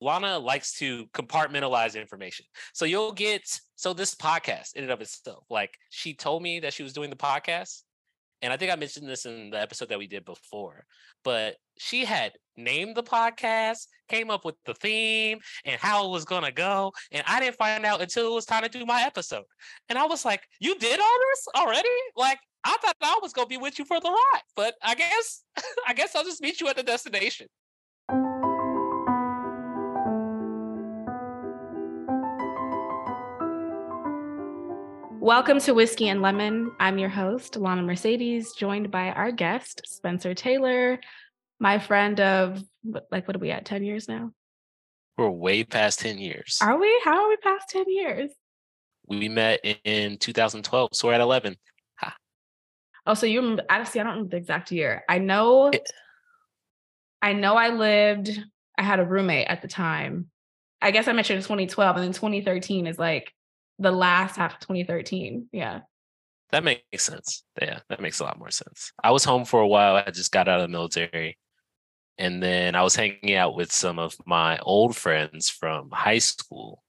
Lana likes to compartmentalize information. So you'll get so this podcast in and of itself, like she told me that she was doing the podcast. And I think I mentioned this in the episode that we did before, but she had named the podcast, came up with the theme and how it was going to go. And I didn't find out until it was time to do my episode. And I was like, You did all this already? Like, I thought I was going to be with you for the ride, but I guess, I guess I'll just meet you at the destination. Welcome to Whiskey and Lemon. I'm your host, Lana Mercedez, joined by our guest, Spencer Taylor, my friend of like what are we at 10 years now? We're way past 10 years. Are we? How are we past 10 years? We met in 2012, so we're at 11. Ha. Oh, so you honestly, I don't know the exact year. I know it, I know I lived, I had a roommate at the time. I guess I mentioned 2012, and then 2013 is like the last half of 2013. Yeah. That makes sense. Yeah, that makes a lot more sense. I was home for a while. I just got out of the military. And then I was hanging out with some of my old friends from high school.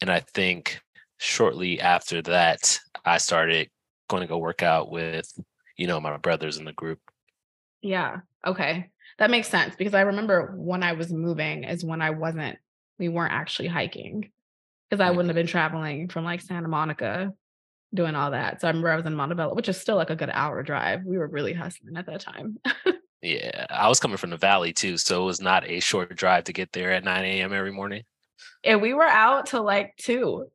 And I think shortly after that, I started going to go work out with, you know, my brothers in the group. Yeah. Okay. That makes sense because I remember when I was moving is when I wasn't, we weren't actually hiking because I wouldn't have been traveling from like Santa Monica doing all that. So I remember I was in Montebello, which is still like a good hour drive. We were really hustling at that time. yeah, I was coming from the valley too, so it was not a short drive to get there at 9 a.m. every morning. And we were out till like two.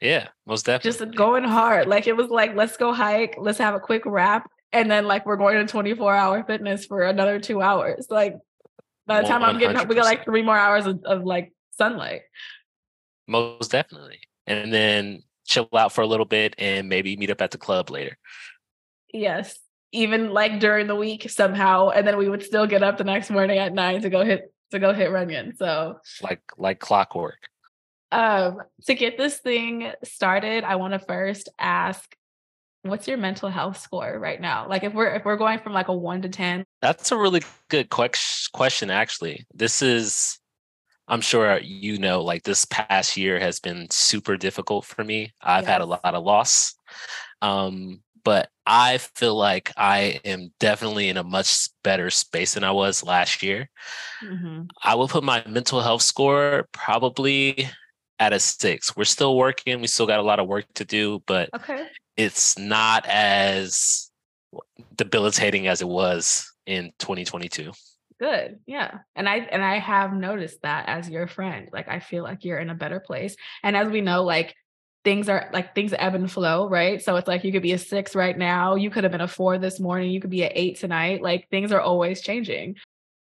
Yeah, most definitely. Just going hard. Like it was like, let's go hike, let's have a quick wrap. And then like we're going to 24 hour fitness for another two hours. Like by the time i am getting up, we got like three more hours of, of like sunlight. Most definitely. And then chill out for a little bit and maybe meet up at the club later. Yes. Even like during the week somehow. And then we would still get up the next morning at nine to go hit to go hit Runyon. So like like clockwork. Um, to get this thing started, I want to first ask what's your mental health score right now like if we're if we're going from like a 1 to 10 that's a really good question actually this is I'm sure you know, like this past year has been super difficult for me. I've yes. had a lot of loss. Um, but I feel like I am definitely in a much better space than I was last year. Mm-hmm. I will put my mental health score probably at a six. We're still working, we still got a lot of work to do, but okay. it's not as debilitating as it was in 2022 good yeah and i and i have noticed that as your friend like i feel like you're in a better place and as we know like things are like things ebb and flow right so it's like you could be a six right now you could have been a four this morning you could be an eight tonight like things are always changing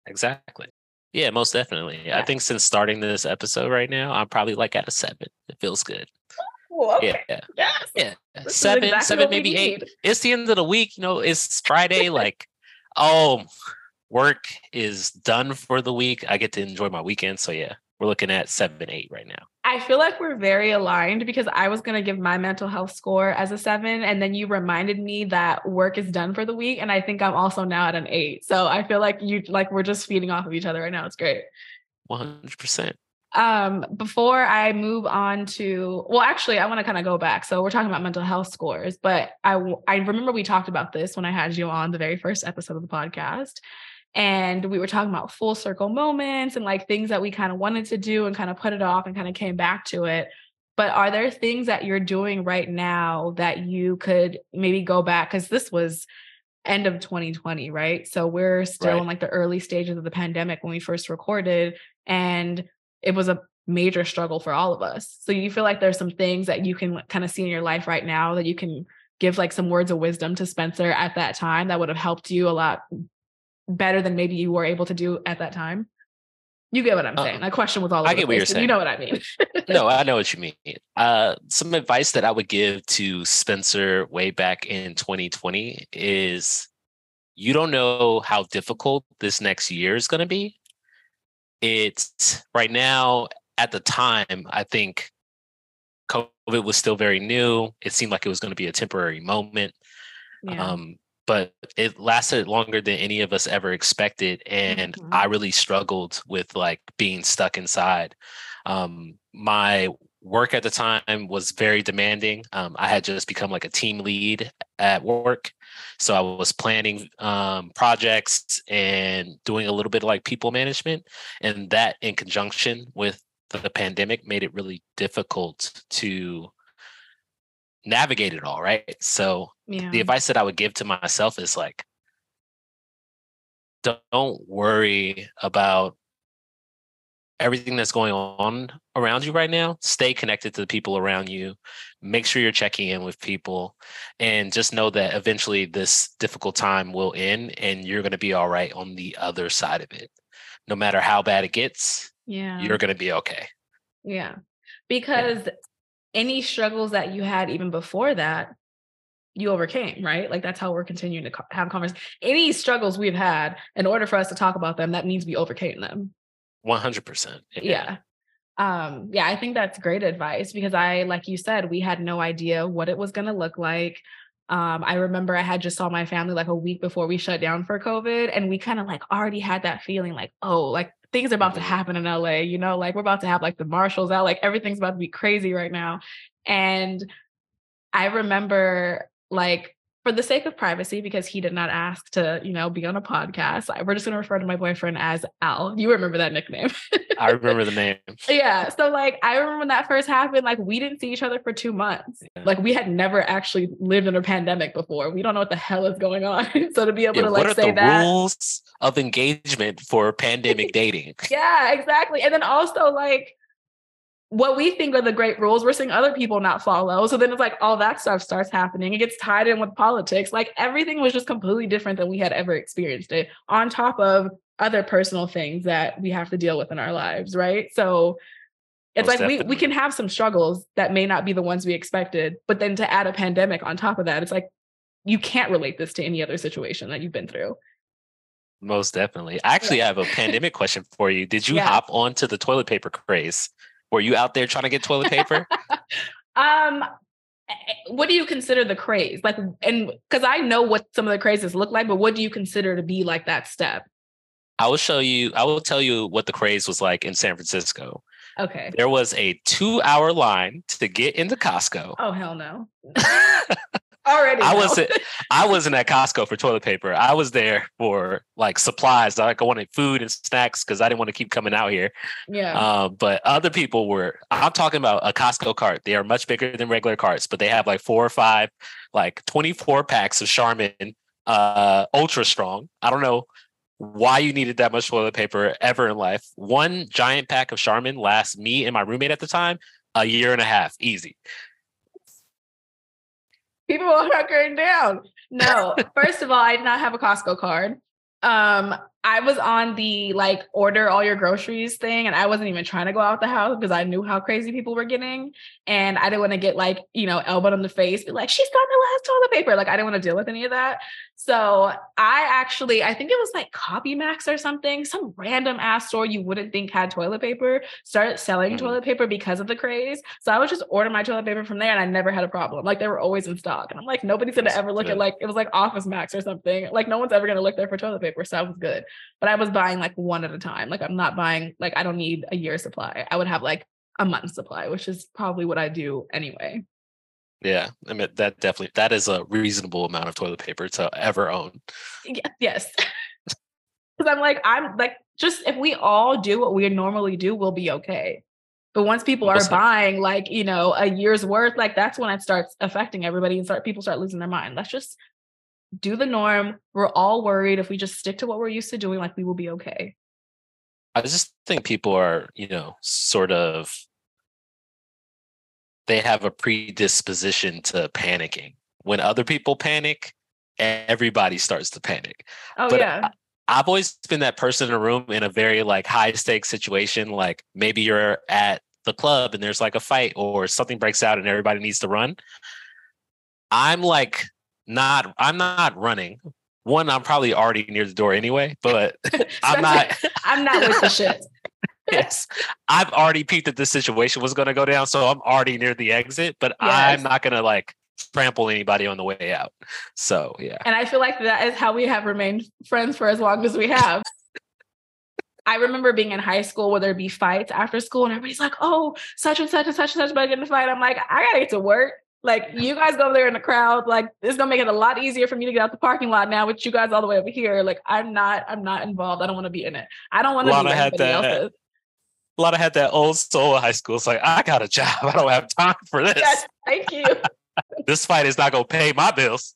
exactly yeah most definitely yeah. i think since starting this episode right now i'm probably like at a seven it feels good oh, okay. Yeah. Yes. Yeah. This seven, exactly seven, maybe eight. It's the end of the week. You know, it's Friday. like, oh, work is done for the week. I get to enjoy my weekend. So yeah, we're looking at seven, eight right now. I feel like we're very aligned because I was going to give my mental health score as a seven. And then you reminded me that work is done for the week. And I think I'm also now at an eight. So I feel like you, like, we're just feeding off of each other right now. It's great. 100%. Um, before I move on to, well, actually, I want to kind of go back. So we're talking about mental health scores, but I, I remember we talked about this when I had you on the very first episode of the podcast and we were talking about full circle moments and like things that we kind of wanted to do and kind of put it off and kind of came back to it. But are there things that you're doing right now that you could maybe go back because this was end of 2020 right? So we're still right. in like the early stages of the pandemic when we first recorded and it was a major struggle for all of us. So you feel like there's some things that you can kind of see in your life right now that you can give like some words of wisdom to Spencer at that time that would have helped you a lot better than maybe you were able to do at that time? You get what I'm saying. Uh, question was all I get what you're saying. You know what I mean. no, I know what you mean. Uh, some advice that I would give to Spencer way back in 2020 is you don't know how difficult this next year is going to be. It's right now, at the time, I think COVID was still very new. It seemed like it was going to be a temporary moment. Yeah. Um, but it lasted longer than any of us ever expected and Mhm. i really struggled with like being stuck inside um, my work at the time was very demanding um, i had just become like a team lead at work so i was planning um, projects and doing a little bit of like people management and that in conjunction with the pandemic made it really difficult to navigate it all right so Yeah. the advice that I would give to myself is like, don't worry about everything that's going on around you right now. Stay connected to the people around you. Make sure you're checking in with people and just know that eventually this difficult time will end and you're going to be all right on the other side of it. No matter how bad it gets, yeah. you're going to be okay. Yeah. Because any struggles that you had even before that, you overcame, right? Like that's how we're continuing to co- have conversations. Any struggles we've had, in order for us to talk about them, that means we overcame them. 100%. Yeah. Um, yeah, I think that's great advice because I, like you said, we had no idea what it was going to look like. Um, I remember I had just saw my family like a week before we shut down for COVID, and we kind of like already had that feeling like, oh, like things are about to happen in LA, you know, like we're about to have like the marshals out, like everything's about to be crazy right now. And I remember like for the sake of privacy, because he did not ask to, you know, be on a podcast, I, we're just gonna refer to my boyfriend as Al. You remember that nickname. I remember the name. yeah. So like I remember when that first happened, like we didn't see each other for two months. Yeah. Like we had never actually lived in a pandemic before. We don't know what the hell is going on. so to be able Yeah, to what like are say the that. rules of engagement for pandemic dating? Yeah, exactly. And then also like what we think are the great rules, we're seeing other people not follow. So then it's like all that stuff starts happening. It gets tied in with politics. Like everything was just completely different than we had ever experienced it, on top of other personal things that we have to deal with in our lives, right? So it's Most like we, we can have some struggles that may not be the ones we expected, but then to add a pandemic on top of that, it's like you can't relate this to any other situation that you've been through. Most definitely. Actually, I have a pandemic question for you. Did you Yeah. hop onto the toilet paper craze? Were you out there trying to get toilet paper? Um, eh, what do you consider the craze? Like, and because I know what some of the crazes look like, but what do you consider to be like that step? I will show you, I will tell you what the craze was like in San Francisco. Okay. There was a two hour line to get into Costco. Oh hell no. Already. I wasn't I wasn't at Costco for toilet paper. I was there for like supplies. Like I wanted food and snacks because I didn't want to keep coming out here. Yeah. Um, but other people were. I'm talking about a Costco cart. They are much bigger than regular carts, but they have like four or five, like 24 packs of Charmin uh, Ultra Strong. I don't know why you needed that much toilet paper ever in life. One giant pack of Charmin lasts me and my roommate at the time a year and a half, easy. People are hunkering down. No, first of all, I did not have a Costco card. Um, I was on the like order all your groceries thing, and I wasn't even trying to go out the house because I knew how crazy people were getting, and I didn't want to get like you know elbowed in the face, be like she's got the last toilet paper. Like I didn't want to deal with any of that. So I actually, I think it was like Copy Max or something, some random ass store you wouldn't think had toilet paper started selling Mhm. toilet paper because of the craze. So I would just order my toilet paper from there, and I never had a problem. Like they were always in stock, and I'm like nobody's gonna ever look at like it was like Office Max or something. Like no one's ever gonna look there for toilet paper. So I was good. But I was buying like one at a time. Like I'm not buying like I don't need a year supply. I would have like a month supply, which is probably what I do anyway. Yeah, I mean that definitely that is a reasonable amount of toilet paper to ever own. Ye- Yes. Because I'm like, I'm like, just if we all do what we normally do, we'll be okay. But once people are buying like, you know, a year's worth, like that's when it starts affecting everybody and start people start losing their mind. Let's just do the norm. We're all worried. If we just stick to what we're used to doing, like we will be okay. I just think people are, you know, sort of they have a predisposition to panicking. When other people panic, everybody starts to panic. Oh But yeah. I've always been that person in a room in a very like high stakes situation. Like maybe you're at the club and there's like a fight or something breaks out and everybody needs to run. I'm like not I'm not running. One, I'm probably already near the door anyway, but I'm not I'm not with the shit. yes. I've already peeped that this situation was gonna go down. So I'm already near the exit, but Yes. I'm not gonna like trample anybody on the way out. So yeah. And I feel like that is how we have remained friends for as long as we have. I remember being in high school where there'd be fights after school and everybody's like, oh, such and such and such and such about getting a fight. I'm like, I gotta get to work. Like you guys go over there in the crowd, like it's gonna make it a lot easier for me to get out the parking lot now with you guys all the way over here. Like I'm not, I'm not involved. I don't want to be in it. I don't want to be anybody that, else's. A lot of had that old soul high school. It's like I got a job. I don't have time for this. Yes, thank you. this fight is not gonna pay my bills.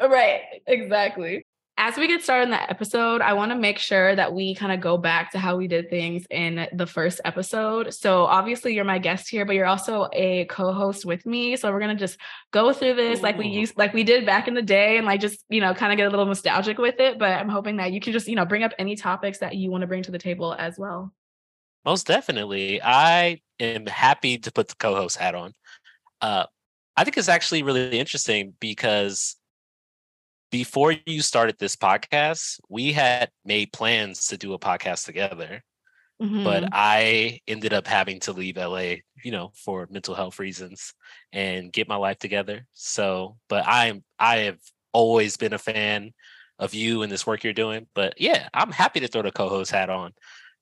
Right, exactly. As we get started in the episode, I want to make sure that we kind of go back to how we did things in the first episode. So, obviously, you're my guest here, but you're also a co-host with me. So, we're gonna just go through this Ooh. like we used, like we did back in the day, and like just you know, kind of get a little nostalgic with it. But I'm hoping that you can just you know bring up any topics that you want to bring to the table as well. Most definitely, I am happy to put the co-host hat on. Uh, I think it's actually really interesting because before you started this podcast, we had made plans to do a podcast together. Mm-hmm. But I ended up having to leave LA, you know, for mental health reasons and get my life together. So, but I'm I have always been a fan of you and this work you're doing. But yeah, I'm happy to throw the co-host hat on.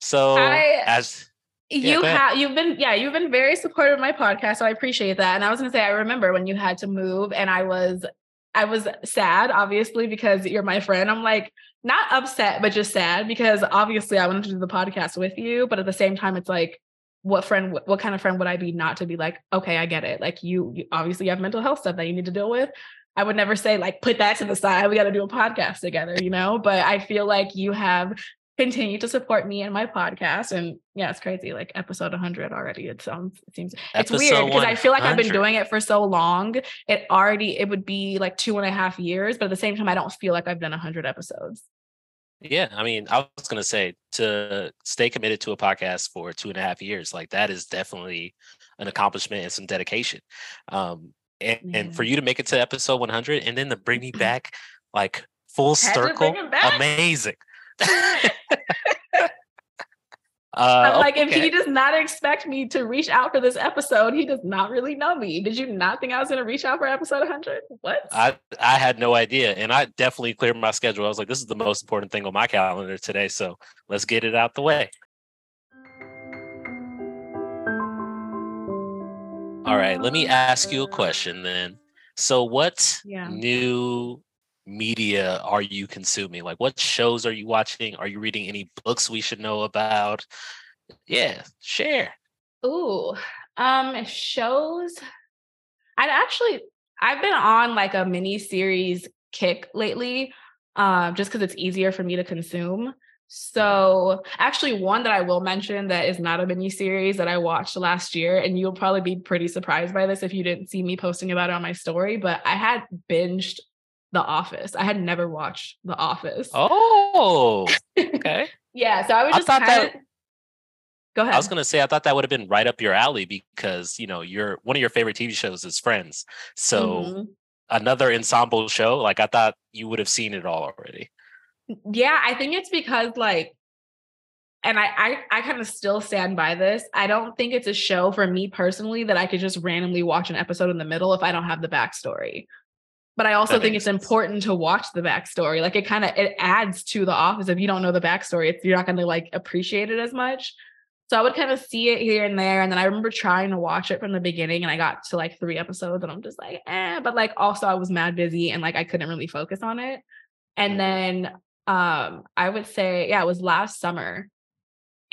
So I, as you have you've been yeah you've been very supportive of my podcast so i appreciate that and i was going to say i remember when you had to move and i was I was sad, obviously, because you're my friend. I'm like, not upset, but just sad because obviously I wanted to do the podcast with you. But at the same time, it's like, what friend, what kind of friend would I be not to be like, okay, I get it. Like you, you obviously you have mental health stuff that you need to deal with. I would never say like put that to the side. We got to do a podcast together, you know. But I feel like you have continue to support me and my podcast. And yeah, it's crazy. Like episode 100 already. It sounds, it seems, episode it's weird because I feel like I've been doing it for so long. It already, it would be like two and a half years, but at the same time, I don't feel like I've done 100 episodes. Yeah, I mean, I was going to say to stay committed to a podcast for two and a half years, like that is definitely an accomplishment and some dedication. Um, and, yeah. and for you to make it to episode 100 and then to bring me back like full circle, amazing. Uh, like, okay. if he does not expect me to reach out for this episode, he does not really know me. Did you not think I was going to reach out for episode 100? What? I I had no idea, and I definitely cleared my schedule. I was like, this is the most important thing on my calendar today, so let's get it out the way. All right, let me ask you a question then. So, what yeah. new media are you consuming? Like, what shows are you watching? Are you reading any books we should know about? Yeah, share. Ooh, um, shows. I'd actually, I've been on like a mini series kick lately, um, just because it's easier for me to consume. So, actually, one that I will mention that is not a mini series that I watched last year, and you'll probably be pretty surprised by this if you didn't see me posting about it on my story. But I had binged the Office. I had never watched The Office. Oh, okay. yeah, so I was just I kinda... that. Go ahead. I was gonna say I thought that would have been right up your alley because you know your one of your favorite TV shows is Friends. So mm-hmm. another ensemble show, like I thought you would have seen it all already. Yeah, I think it's because like and I, I I kind of still stand by this. I don't think it's a show for me personally that I could just randomly watch an episode in the middle if I don't have the backstory but I also that think it's sense. important to watch the backstory. Like it kind of it adds to the office. If you don't know the backstory, it's you're not going to like appreciate it as much. So I would kind of see it here and there. And then I remember trying to watch it from the beginning and I got to like three episodes and I'm just like, eh. But like also I was mad busy and like I couldn't really focus on it. And mm-hmm. then um I would say, yeah, it was last summer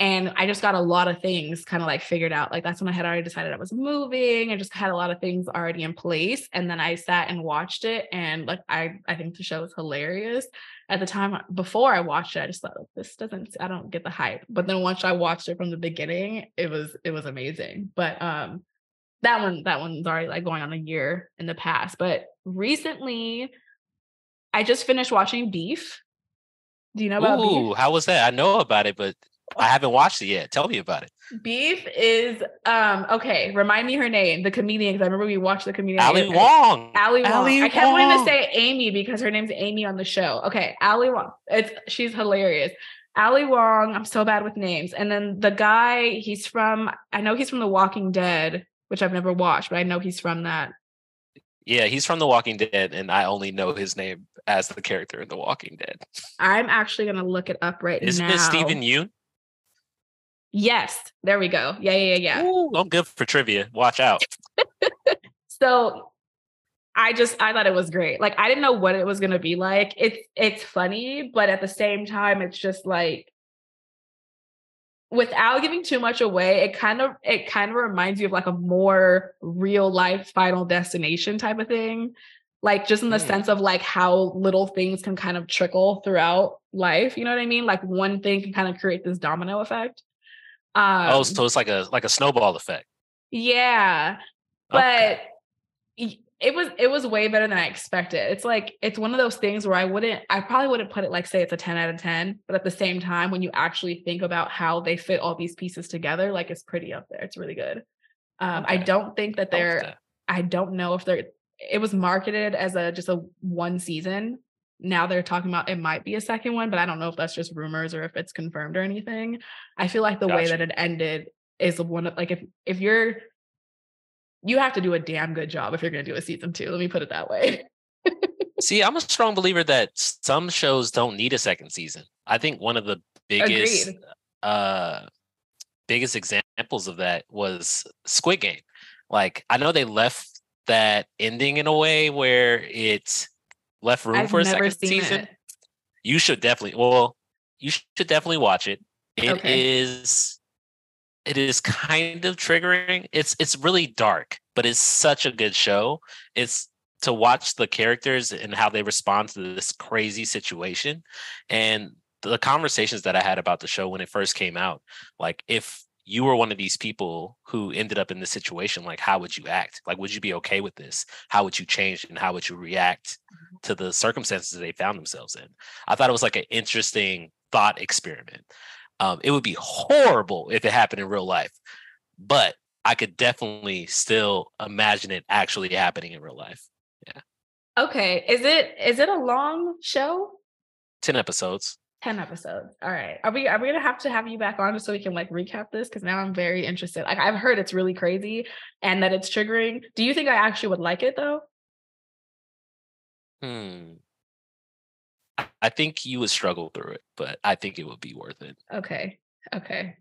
and I just got a lot of things kind of like figured out. Like that's when I had already decided I was moving. I just had a lot of things already in place. And then I sat and watched it. And like I I think the show is hilarious. At the time before I watched it, I just thought like, this doesn't I don't get the hype. But then once I watched it from the beginning, it was it was amazing. But um that one that one's already like going on a year in the past. But recently I just finished watching Beef. Do you know about Ooh, Beef? how was that? I know about it, but I haven't watched it yet. Tell me about it. Beef is um okay. Remind me her name, the comedian. Because I remember we watched the comedian. Ali Wong. Ali Wong. Ali I kept Wong. wanting to say Amy because her name's Amy on the show. Okay, Ali Wong. It's she's hilarious. Ali Wong. I'm so bad with names. And then the guy, he's from. I know he's from The Walking Dead, which I've never watched, but I know he's from that. Yeah, he's from The Walking Dead, and I only know his name as the character in The Walking Dead. I'm actually gonna look it up right now. Isn't it Steven Yeun? Yes, there we go. Yeah, yeah, yeah, yeah. Ooh, I'm good for trivia. Watch out. So I just I thought it was great. Like I didn't know what it was gonna be like. It's it's funny, but at the same time, it's just like without giving too much away, it kind of it kind of reminds you of like a more real life final destination type of thing. Like just in the Mm. sense of like how little things can kind of trickle throughout life. You know what I mean? Like one thing can kind of create this domino effect. Um, oh, so it's like a like a snowball effect. yeah, but Okay. y- it was it was way better than I expected. It's like it's one of those things where I wouldn't I probably wouldn't put it like say it's a 10 out of 10, but at the same time when you actually think about how they fit all these pieces together, like it's pretty up there. It's really good. Um I don't think that they're. I don't know if they're it was marketed as a just a one season. Now they're talking about it might be a second one, but I don't know if that's just rumors or if it's confirmed or anything. I feel like the way that it ended is one of like if if you're you have to do a damn good job if you're going to do a season 2. Let me put it that way. See, I'm a strong believer that some shows don't need a second season. I think one of the biggest Agreed. uh biggest examples of that was Squid Game. Like I know they left that ending in a way where it left room I've for a second season. it. You should definitely well, you should definitely watch it. It is Okay. it is kind of triggering. It's it's really dark, but it's such a good show. It's to watch the characters and how they respond to this crazy situation and the conversations that I had about the show when it first came out. Like if you were one of these people who ended up in this situation, like how would you act? Like would you be okay with this? How would you change and how would you react to the circumstances they found themselves in? I thought it was like an interesting thought experiment. Um, it would be horrible if it happened in real life, but I could definitely still imagine it actually happening in real life. Yeah. Okay. Is it is it a long show? 10 episodes. 10 episodes. All right. Are we are we gonna have to have you back on just so we can like recap this? Because now I'm very interested. Like I've heard it's really crazy and that it's triggering. Do you think I actually would like it though? Hmm. I think you would struggle through it, but I think it would be worth it. Okay. Okay.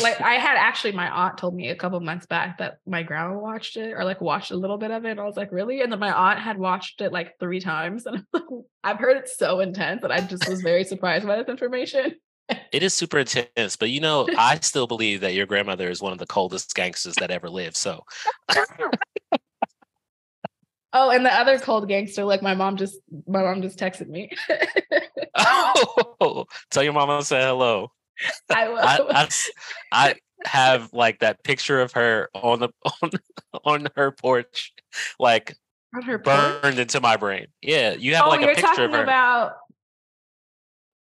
Like I had actually my aunt told me a couple months back that my grandma watched it or like watched a little bit of it. And I was like, really? And then my aunt had watched it like three times. And I'm like, I've heard it's so intense that I just was very surprised by this information. It is super intense, but you know, I still believe that your grandmother is one of the coldest gangsters that ever lived. So Oh, and the other cold gangster, like my mom just my mom just texted me. oh, tell your mama I said hello. I will. I, I I have like that picture of her on the on, on her porch, like on her porch? burned into my brain. Yeah, you have Oh, like a picture of her. about.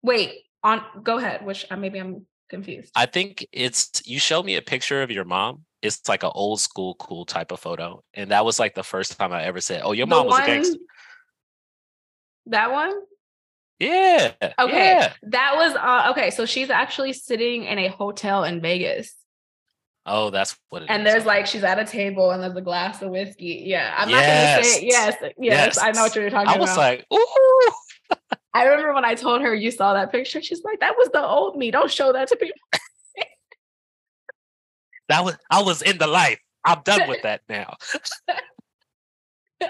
Wait, on. Go ahead. Which uh, maybe I'm confused. I think it's you showed me a picture of your mom. It's like an old school cool type of photo, and that was like the first time I ever said, "Oh, your The mom was a gangster." That one. Yeah. Okay, Yeah. that was uh, okay. So she's actually sitting in a hotel in Vegas, Oh, that's what it and is. there's like she's at a table, and there's a glass of whiskey. Yeah, I'm not gonna say yes. Yes, I know what you're talking about. I about. was like, "Ooh." I remember when I told her you saw that picture. She's like, "That was the old me. Don't show that to people." That was I was in the life. I'm done with that now.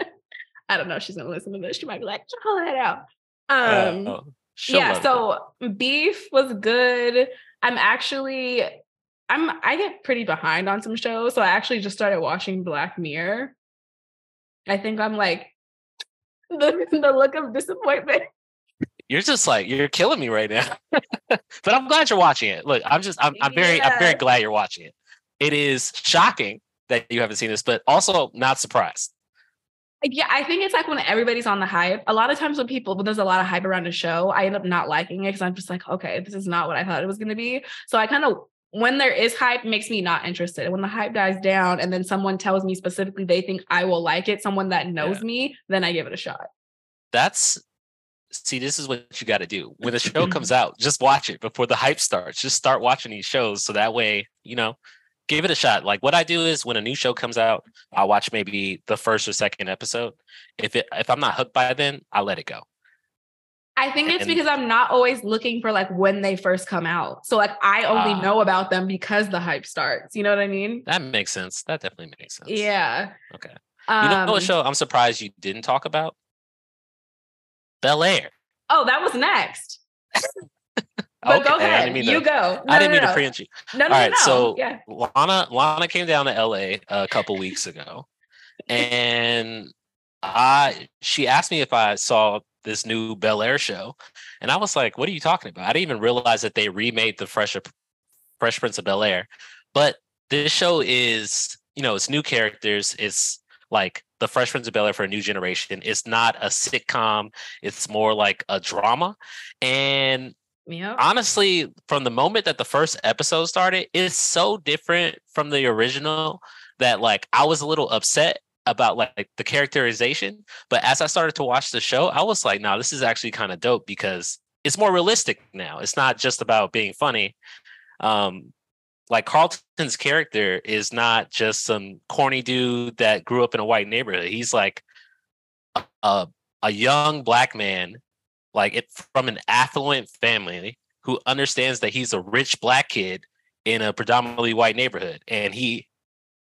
I don't know if she's gonna listen to this. She might be like, "Call that out." Um, Uh, yeah love it. so beef was good i'm actually i'm i get pretty behind on some shows so i actually just started watching black mirror i think i'm like the, the look of disappointment you're just like you're killing me right now. but I'm glad you're watching it. Look, I'm just I'm I'm very I'm very glad you're watching it. It is shocking that you haven't seen this, but also not surprised. Yeah i think it's like when everybody's on the hype a lot of times when people when there's a lot of hype around a show i end up not liking it because i'm just like okay this is not what i thought it was going to be so i kind of when there is hype makes me not interested when the hype dies down and then someone tells me specifically they think i will like it someone that knows Yeah. me then i give it a shot That's see, this is what you got to do. When the show comes out, just watch it before the hype starts. Just start watching these shows so that way, you know, give it a shot. Like what I do is when a new show comes out, I'll watch maybe the first or second episode. If it if I'm not hooked by then, I let it go. I think it's and, because I'm not always looking for like when they first come out. So like I only uh, know about them because the hype starts. You know what I mean? That makes sense. That definitely makes sense. Yeah. Okay. Um, you know what um show I'm surprised you didn't talk about? Bel Air. Oh, that was next. But okay, go ahead. I You to, go. No, I didn't no, mean no. to preempt you. No, no, All right, no. So yeah. Lana, Lana came down to LA a couple weeks ago, and I she asked me if I saw this new Bel Air show, and I was like, "What are you talking about?" I didn't even realize that they remade the Fresh Fresh Prince of Bel Air, but this show is you know it's new characters. It's like the Fresh Prince of Bel Air for a new generation. It's not a sitcom. It's more like a drama, and Honestly, from the moment that the first episode started, it's so different from the original that like I was a little upset about like the characterization. But as I started to watch the show, I was like, no, this is actually kind of dope because it's more realistic now. It's not just about being funny. Um, like Carlton's character is not just some corny dude that grew up in a white neighborhood. He's like a, a young black man like it from an affluent family who understands that he's a rich black kid in a predominantly white neighborhood and he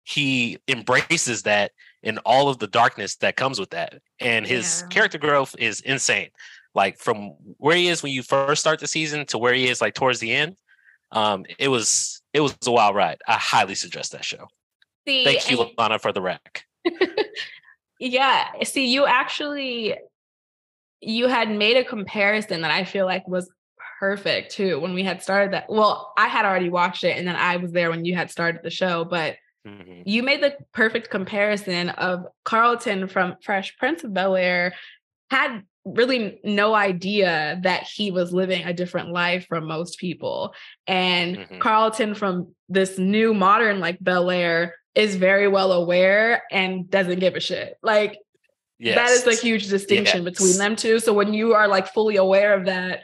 he embraces that in all of the darkness that comes with that. And his yeah. character growth is insane. Like from where he is when you first start the season to where he is like towards the end um it was it was a wild ride. I highly suggest that show. See, thank you lana for the rec yeah see you actually you had made a comparison that I feel like was perfect too when we had started that. Well, I had already watched it and then I was there when you had started the show, but mm-hmm. you made the perfect comparison of Carlton from Fresh Prince of Bel Air had really no idea that he was living a different life from most people. And mm-hmm. Carlton from this new modern like Bel Air is very well aware and doesn't give a shit. Like Yes. That is a huge distinction yes. between them two. So when you are like fully aware of that,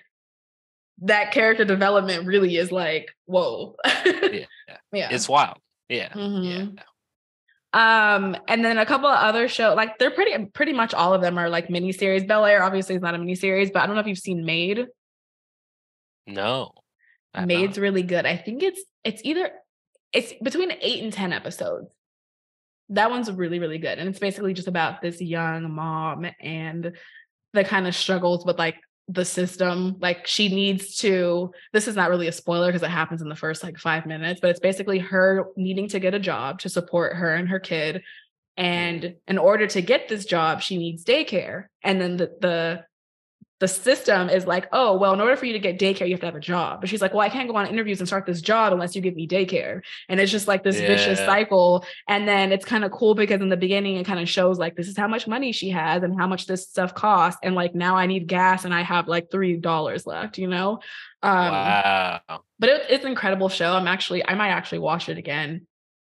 that character development really is like, whoa. yeah. yeah. It's wild. Yeah. Mm-hmm. Yeah. Um, and then a couple of other shows, like they're pretty pretty much all of them are like miniseries. Bel Air obviously is not a miniseries, but I don't know if you've seen Maid. No. Maid's not. really good. I think it's it's either it's between eight and ten episodes that one's really really good and it's basically just about this young mom and the kind of struggles with like the system like she needs to this is not really a spoiler because it happens in the first like 5 minutes but it's basically her needing to get a job to support her and her kid and mm. in order to get this job she needs daycare and then the the the system is like, oh, well, in order for you to get daycare, you have to have a job. But she's like, well, I can't go on interviews and start this job unless you give me daycare. And it's just like this yeah. vicious cycle. And then it's kind of cool because in the beginning, it kind of shows like, this is how much money she has and how much this stuff costs. And like, now I need gas and I have like $3 left, you know? Um, wow. But it, it's an incredible show. I'm actually, I might actually watch it again.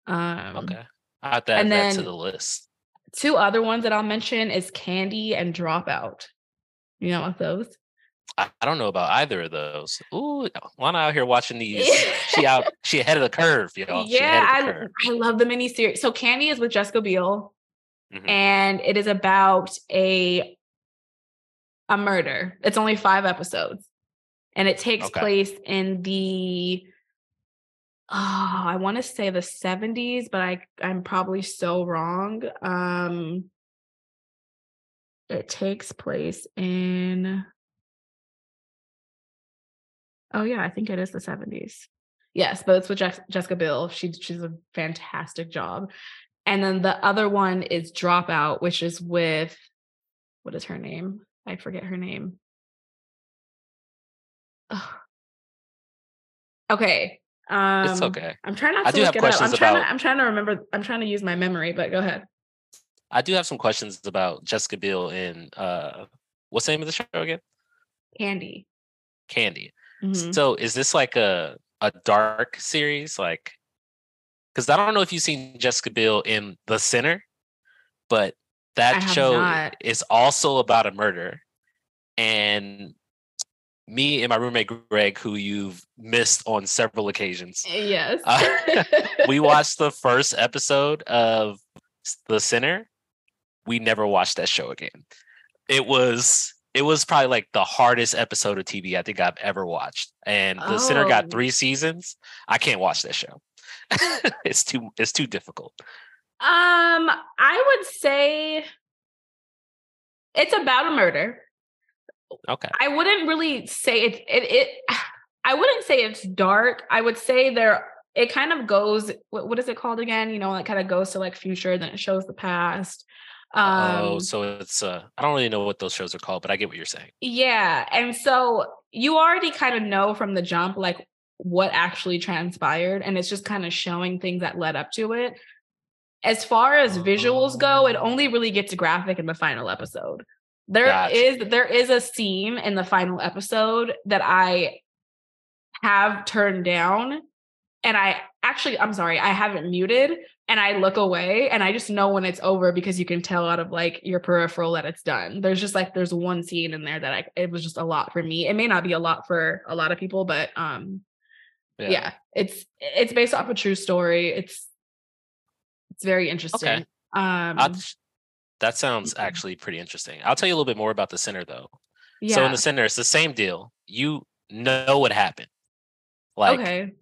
Um, okay. I'll add that, and then to the list. Two other ones that I'll mention is Candy and Dropout. You know what those? I, I don't know about either of those. Ooh, Lana out here watching these. she out. She ahead of the curve, y'all. Yeah, I, curve. I love the mini series. So Candy is with Jessica Biel, mm-hmm. and it is about a a murder. It's only five episodes, and it takes okay. place in the oh, I want to say the 70s, but I I'm probably so wrong. Um it takes place in Oh yeah, I think it is the 70s. Yes, but it's with Jessica Biel. She she's a fantastic job. And then the other one is Dropout, which is with what is her name? I forget her name. Ugh. Okay. Um, it's okay. I'm trying not to I do have questions I'm about... to I'm trying to remember. I'm trying to use my memory, but go ahead. I do have some questions about Jessica Biel and uh, what's the name of the show again? Candy. Candy. Mm-hmm. So is this like a a dark series? Like, because I don't know if you've seen Jessica Biel in The Sinner, but that show not. is also about a murder, and me and my roommate Greg, who you've missed on several occasions. Yes. Uh, we watched the first episode of The Sinner. We never watched that show again. It was it was probably like the hardest episode of TV I think I've ever watched. And The Sinner got Oh. three seasons. I can't watch that show. it's too it's too difficult. Um, I would say it's about a murder. Okay. I wouldn't really say it it it I wouldn't say it's dark. I would say there it kind of goes what, what is it called again? You know, it kind of goes to like future, then it shows the past. Um oh, so it's uh I don't really know what those shows are called, but I get what you're saying. yeah. And so you already kind of know from the jump like what actually transpired, and it's just kind of showing things that led up to it. As far as visuals go, it Oh. only really gets graphic in the final episode. There is Gotcha. there is a scene in the final episode that I have turned down and I actually I'm sorry, I haven't muted and I look away and I just know when it's over because you can tell out of like your peripheral that it's done. There's just like there's one scene in there that I it was just a lot for me. It may not be a lot for a lot of people, but um yeah, it's it's based off a true story. It's it's very interesting. Um I'll that sounds actually pretty interesting. I'll tell you a little bit more about the Sinner though. yeah. So in the Sinner, it's the same deal. You know what happened. Like okay.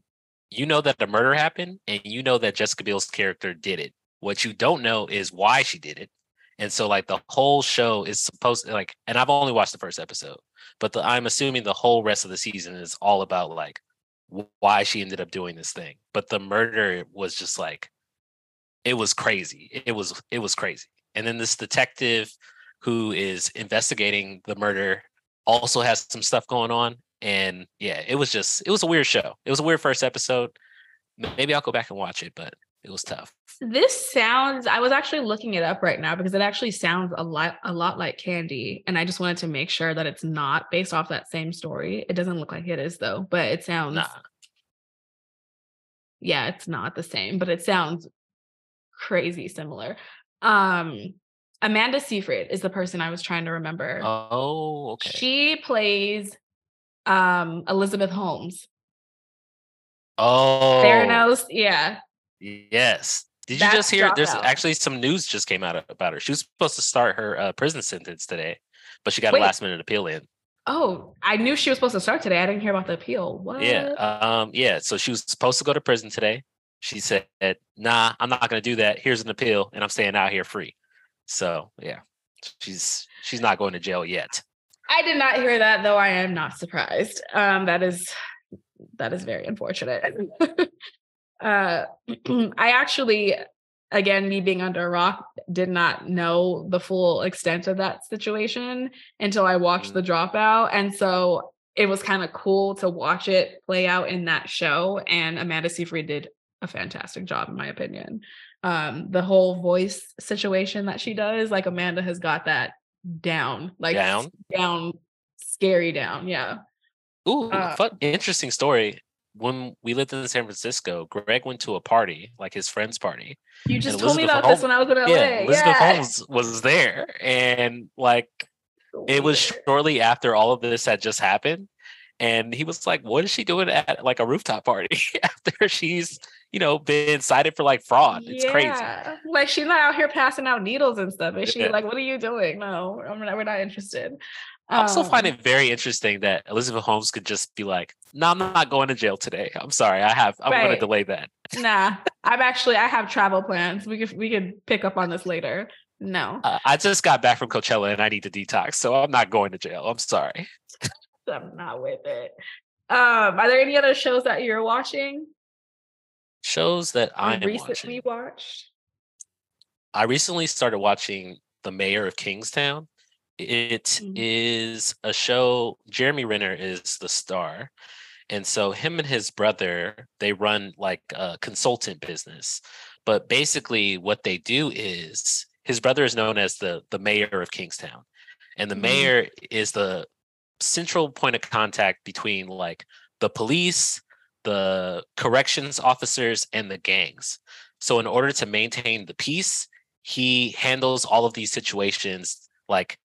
You know that the murder happened and you know that Jessica Biel's character did it. What you don't know is why she did it. And so like the whole show is supposed like and I've only watched the first episode, but the, I'm assuming the whole rest of the season is all about like why she ended up doing this thing. But the murder was just like it was crazy. It was it was crazy. And then this detective who is investigating the murder also has some stuff going on and yeah, it was just it was a weird show. It was a weird first episode. Maybe I'll go back and watch it, but it was tough. This sounds I was actually looking it up right now because it actually sounds a lot a lot like Candy and I just wanted to make sure that it's not based off that same story. It doesn't look like it is though, but it sounds Nah. yeah, it's not the same, but it sounds crazy similar. Um Amanda Seyfried is the person I was trying to remember. Oh, okay. She plays um Elizabeth Holmes. oh, Theranos, yeah. yes. Did you That's just hear? There's Dropout. actually some news just came out about her. She was supposed to start her uh, prison sentence today, but she got Wait. a last minute appeal in. Oh, I knew she was supposed to start today. I didn't hear about the appeal. What? Yeah. Um, yeah. So she was supposed to go to prison today. She said, nah, I'm not gonna do that. Here's an appeal, and I'm staying out here free. So yeah. She's she's not going to jail yet. I did not hear that, though I am not surprised. Um, that is that is very unfortunate. uh I actually, again, me being under a rock, did not know the full extent of that situation until I watched the dropout. And so it was kind of cool to watch it play out in that show. And Amanda Seyfried did a fantastic job, in my opinion. Um, the whole voice situation that she does, like Amanda has got that down, like Down? down, scary down. Yeah. Ooh, Uh, fun, interesting story. When we lived in San Francisco, Greg went to a party, like his friend's party. You just told me about this when I was in LA. Yeah, Elizabeth yeah. Holmes was there, and like it was shortly after all of this had just happened, and he was like, "What is she doing at like a rooftop party after she's you know been cited for like fraud? It's crazy." Like she's not out here passing out needles and stuff. Is she Yeah. like, what are you doing? No, I'm not, we're not interested. I also find Um, it very interesting that Elizabeth Holmes could just be like, "No, I'm not going to jail today. I'm sorry. I have. I'm going to delay that." Nah, I'm actually I have travel plans. We could we could pick up on this later. No, Uh, I just got back from Coachella and I need to detox, so I'm not going to jail. I'm sorry. I'm not with it. Um, are there any other shows that you're watching? Shows that I'm recently watching. watched. I recently started watching The Mayor of Kingstown. It Mhm. is a show. Jeremy Renner is the star. And so him and his brother, they run like a consultant business. But basically what they do is his brother is known as the the mayor of Kingstown. And the Mhm. mayor is the central point of contact between like the police, the corrections officers and the gangs. So in order to maintain the peace, he handles all of these situations like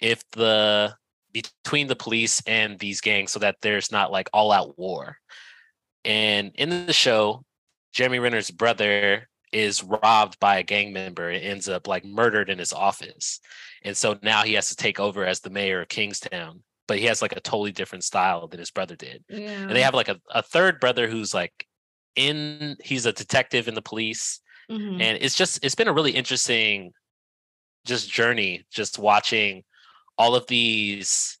if the between the police and these gangs so that there's not like all out war. And in the show, Jeremy Renner's brother is robbed by a gang member and ends up like murdered in his office. And so now he has to take over as the mayor of Kingstown, but he has like a totally different style than his brother did. Yeah. And they have like a, a third brother who's like in he's a detective in the police. Mhm. And it's just it's been a really interesting just journey just watching all of these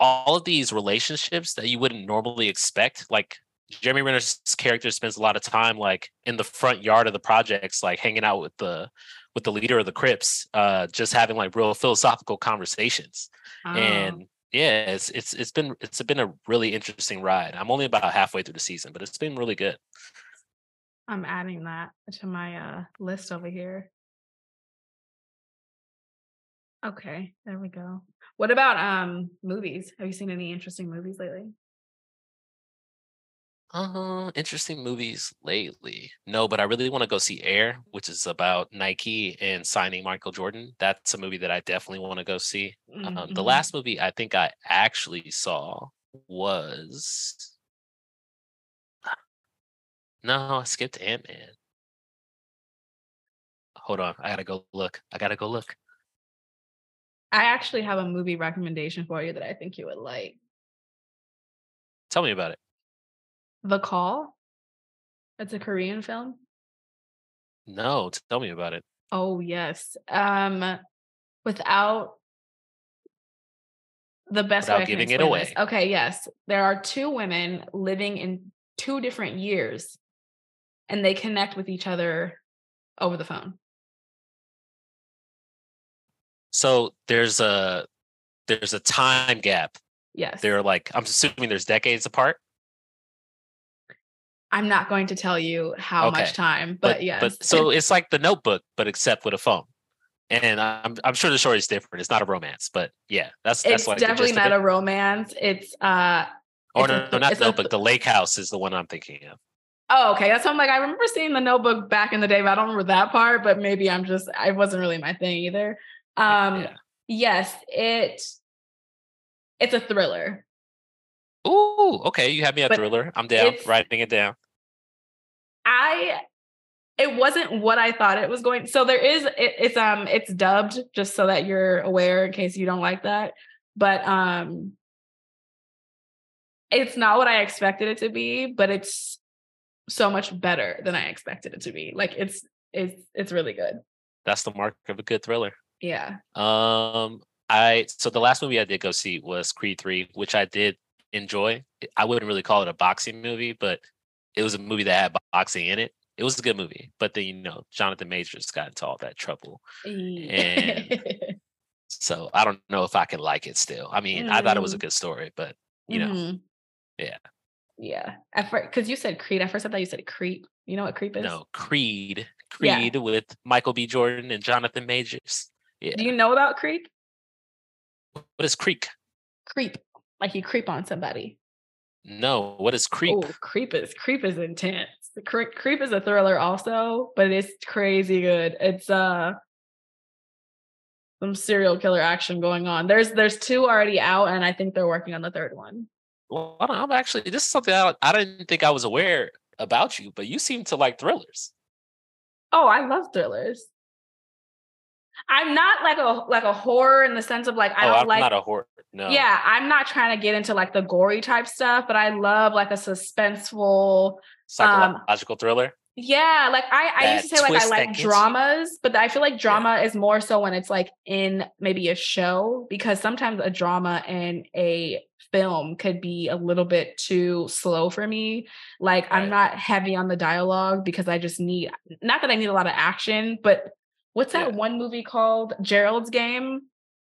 all of these relationships that you wouldn't normally expect like jeremy renner's character spends a lot of time like in the front yard of the projects like hanging out with the with the leader of the crips uh just having like real philosophical conversations Oh. and yeah it's it's it's been it's been a really interesting ride i'm only about halfway through the season but it's been really good I'm adding that to my uh list over here. Okay, there we go. What about um movies? Have you seen any interesting movies lately? Uh, interesting movies lately. No, but I really want to go see Air, which is about Nike and signing Michael Jordan. That's a movie that I definitely want to go see. Um, the Mhm. last movie I think I actually saw was no, I skipped Ant Man. Hold on, I gotta go look. I gotta go look. I actually have a movie recommendation for you that I think you would like. Tell me about it. The Call. It's a Korean film. No, tell me about it. Oh yes. Um without the best way Without can giving it explain this. away. Okay, yes. There are two women living in two different years and they connect with each other over the phone. So there's a there's a time gap. Yes. They're like I'm assuming there's decades apart. I'm not going to tell you how Okay. much time, but, yes. But so it's like the notebook, but except with a phone. And I'm I'm sure the story is different. It's not a romance, but yeah, that's that's it's like definitely not a romance. It's uh Or it's a no, th- no, not it's the a. The lake house is the one I'm thinking of. Oh, okay. That's why I'm like, I remember seeing the notebook back in the day, but I don't remember that part. But maybe I'm just I wasn't really my thing either. Um yeah. yes, it it's a thriller. Ooh, okay. You have me a But thriller. I'm down. Writing it down. I it wasn't what I thought it was going. So there is it, it's um it's dubbed just so that you're aware in case you don't like that. But um it's not what I expected it to be, but it's so much better than I expected it to be. Like it's it's it's really good. That's the mark of a good thriller. Yeah. Um, I so the last movie I did go see was Creed Three, which I did enjoy. I wouldn't really call it a boxing movie, but it was a movie that had boxing in it. It was a good movie, but then you know Jonathan Majors got into all that trouble, And- so I don't know if I can like it still. I mean, I thought it was a Mm. good story, but you know, Mhm. yeah. Yeah. Because you said Creed. At first, I thought you said creep. You know what creep is? no Creed, Yeah. Creed with Michael B. Jordan and Jonathan Majors. Yeah, Do you know about creep? what is Creek? Creep. Like you creep on somebody. No, what is Creep? Oh, creep is creep is intense. The cre- creep is a thriller also, but it's crazy good. It's uh some serial killer action going on. There's there's two already out, and I think they're working on the third one. Well, I'm actually this is something I, I didn't think I was aware about you, but you seem to like thrillers. Oh, I love thrillers. I'm not like a like a horror in the sense of like I oh, don't I'm like not a horror. No. Yeah, I'm not trying to get into like the gory type stuff, but I love like a suspenseful. Um, Psychological thriller. Yeah, like I, I used to say like I like dramas, but I feel like drama is more so when it's like in maybe a show because sometimes a drama and a film could be a little bit too slow for me. Like I'm not heavy on the dialogue because I just need not that I need a lot of action, but what's that Yeah. one movie called? Gerald's Game.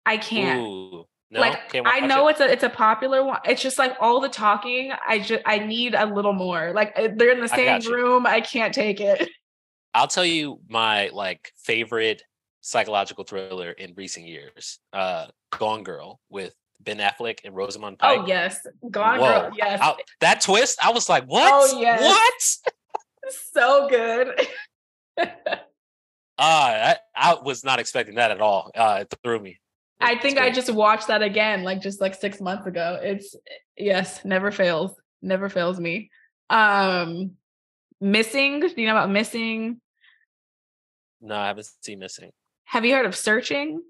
I can't Ooh. No, like can't I know it. it's a it's a popular one. It's just like all the talking. I just I need a little more. Like uh, they're in the same you. room. I can't take it. I'll tell you my like favorite psychological thriller in recent years. Uh Gone Girl with Ben Affleck and Rosamund Pike. Oh yes, Gone Whoa. Girl. Yes, I- that twist, I was like, what? Oh, yes. What? so good. Uh, I, I was not expecting that at all. Uh, it threw me. I think I just watched that again, like just like six months ago. It's yes, never fails, never fails me. Um, missing. Do you know about missing? No, I haven't seen Missing. Have you heard of searching?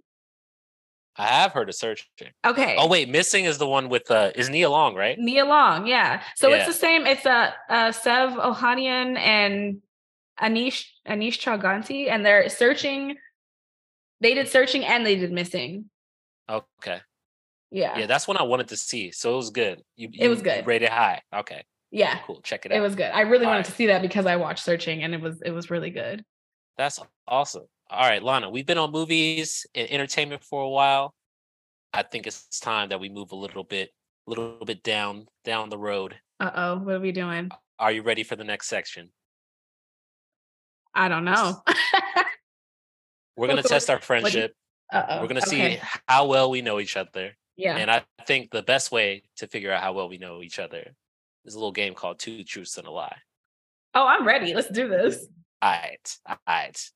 I have heard of Searching. Okay. Oh wait, Missing is the one with uh is Nia Long, right? Nia Long, yeah. So it's the same. It's a, uh Sev Ohanian and Aneesh Aneesh Chaganty, and they're searching. They did searching and they did missing. Okay. Yeah, Yeah, that's one I wanted to see. So it was good. You, It was you good. Rated high. Okay. yeah. Cool. Check it out. It was good. I really All wanted right. to see that because I watched searching and it was it was really good. That's awesome. All right, Lana, we've been on movies and entertainment for a while. I think it's time that we move a little bit, a little bit down down the road. Uh oh, what are we doing? Are you ready for the next section? I don't know. We're gonna test our friendship. uh oh. We're gonna see how well we know each other. Yeah. And I think the best way to figure out how well we know each other is a little game called Two Truths and a Lie. Oh, I'm ready. Let's do this. All right. All right.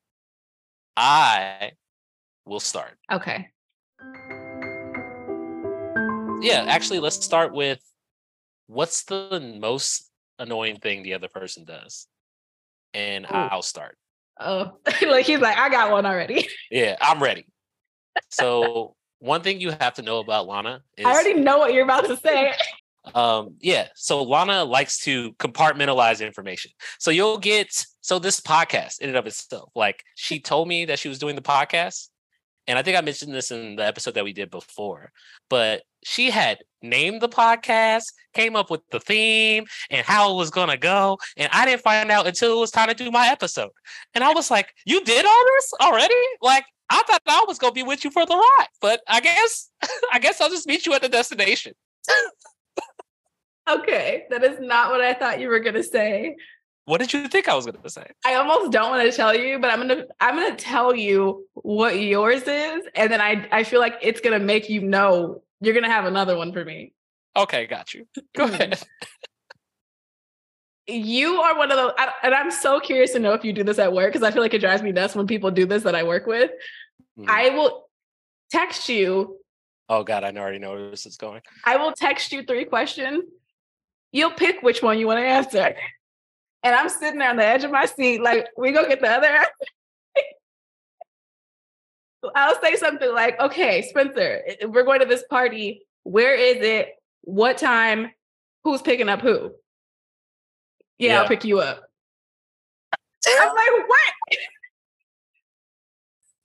I will start. Okay. Yeah, actually, let's start with what's the most annoying thing the other person does? And Ooh. I'll start. Oh, like he's like, I got one already. Yeah, I'm ready. So, one thing you have to know about Lana is I already know what you're about to say. um yeah so lana likes to compartmentalize information so you'll get so this podcast in and of itself like she told me that she was doing the podcast and i think i mentioned this in the episode that we did before but she had named the podcast came up with the theme and how it was going to go and i didn't find out until it was time to do my episode. And i was like you did all this already? Like i thought i was going to be with you for the ride but i guess i guess i'll just meet you at the destination. Okay, that is not what I thought you were gonna say. What did you think i was going to say I almost don't want to tell you, but I'm gonna I'm gonna tell you what yours is, and then I I feel like it's gonna make you know you're gonna have another one for me. Okay, got you. Go Mm. ahead. You are one of those, I- and I'm so curious to know if you do this at work because I feel like it drives me nuts when people do this that I work with. Mm. I will text you. oh God, I already know where this is going. I will text you three questions. You'll pick which one you want to answer. And I'm sitting there on the edge of my seat, like, we go get the other. I'll say something like, okay, Spencer, we're going to this party. Where is it? What time? Who's picking up who? Yeah, I'll pick you up. I'm like, what?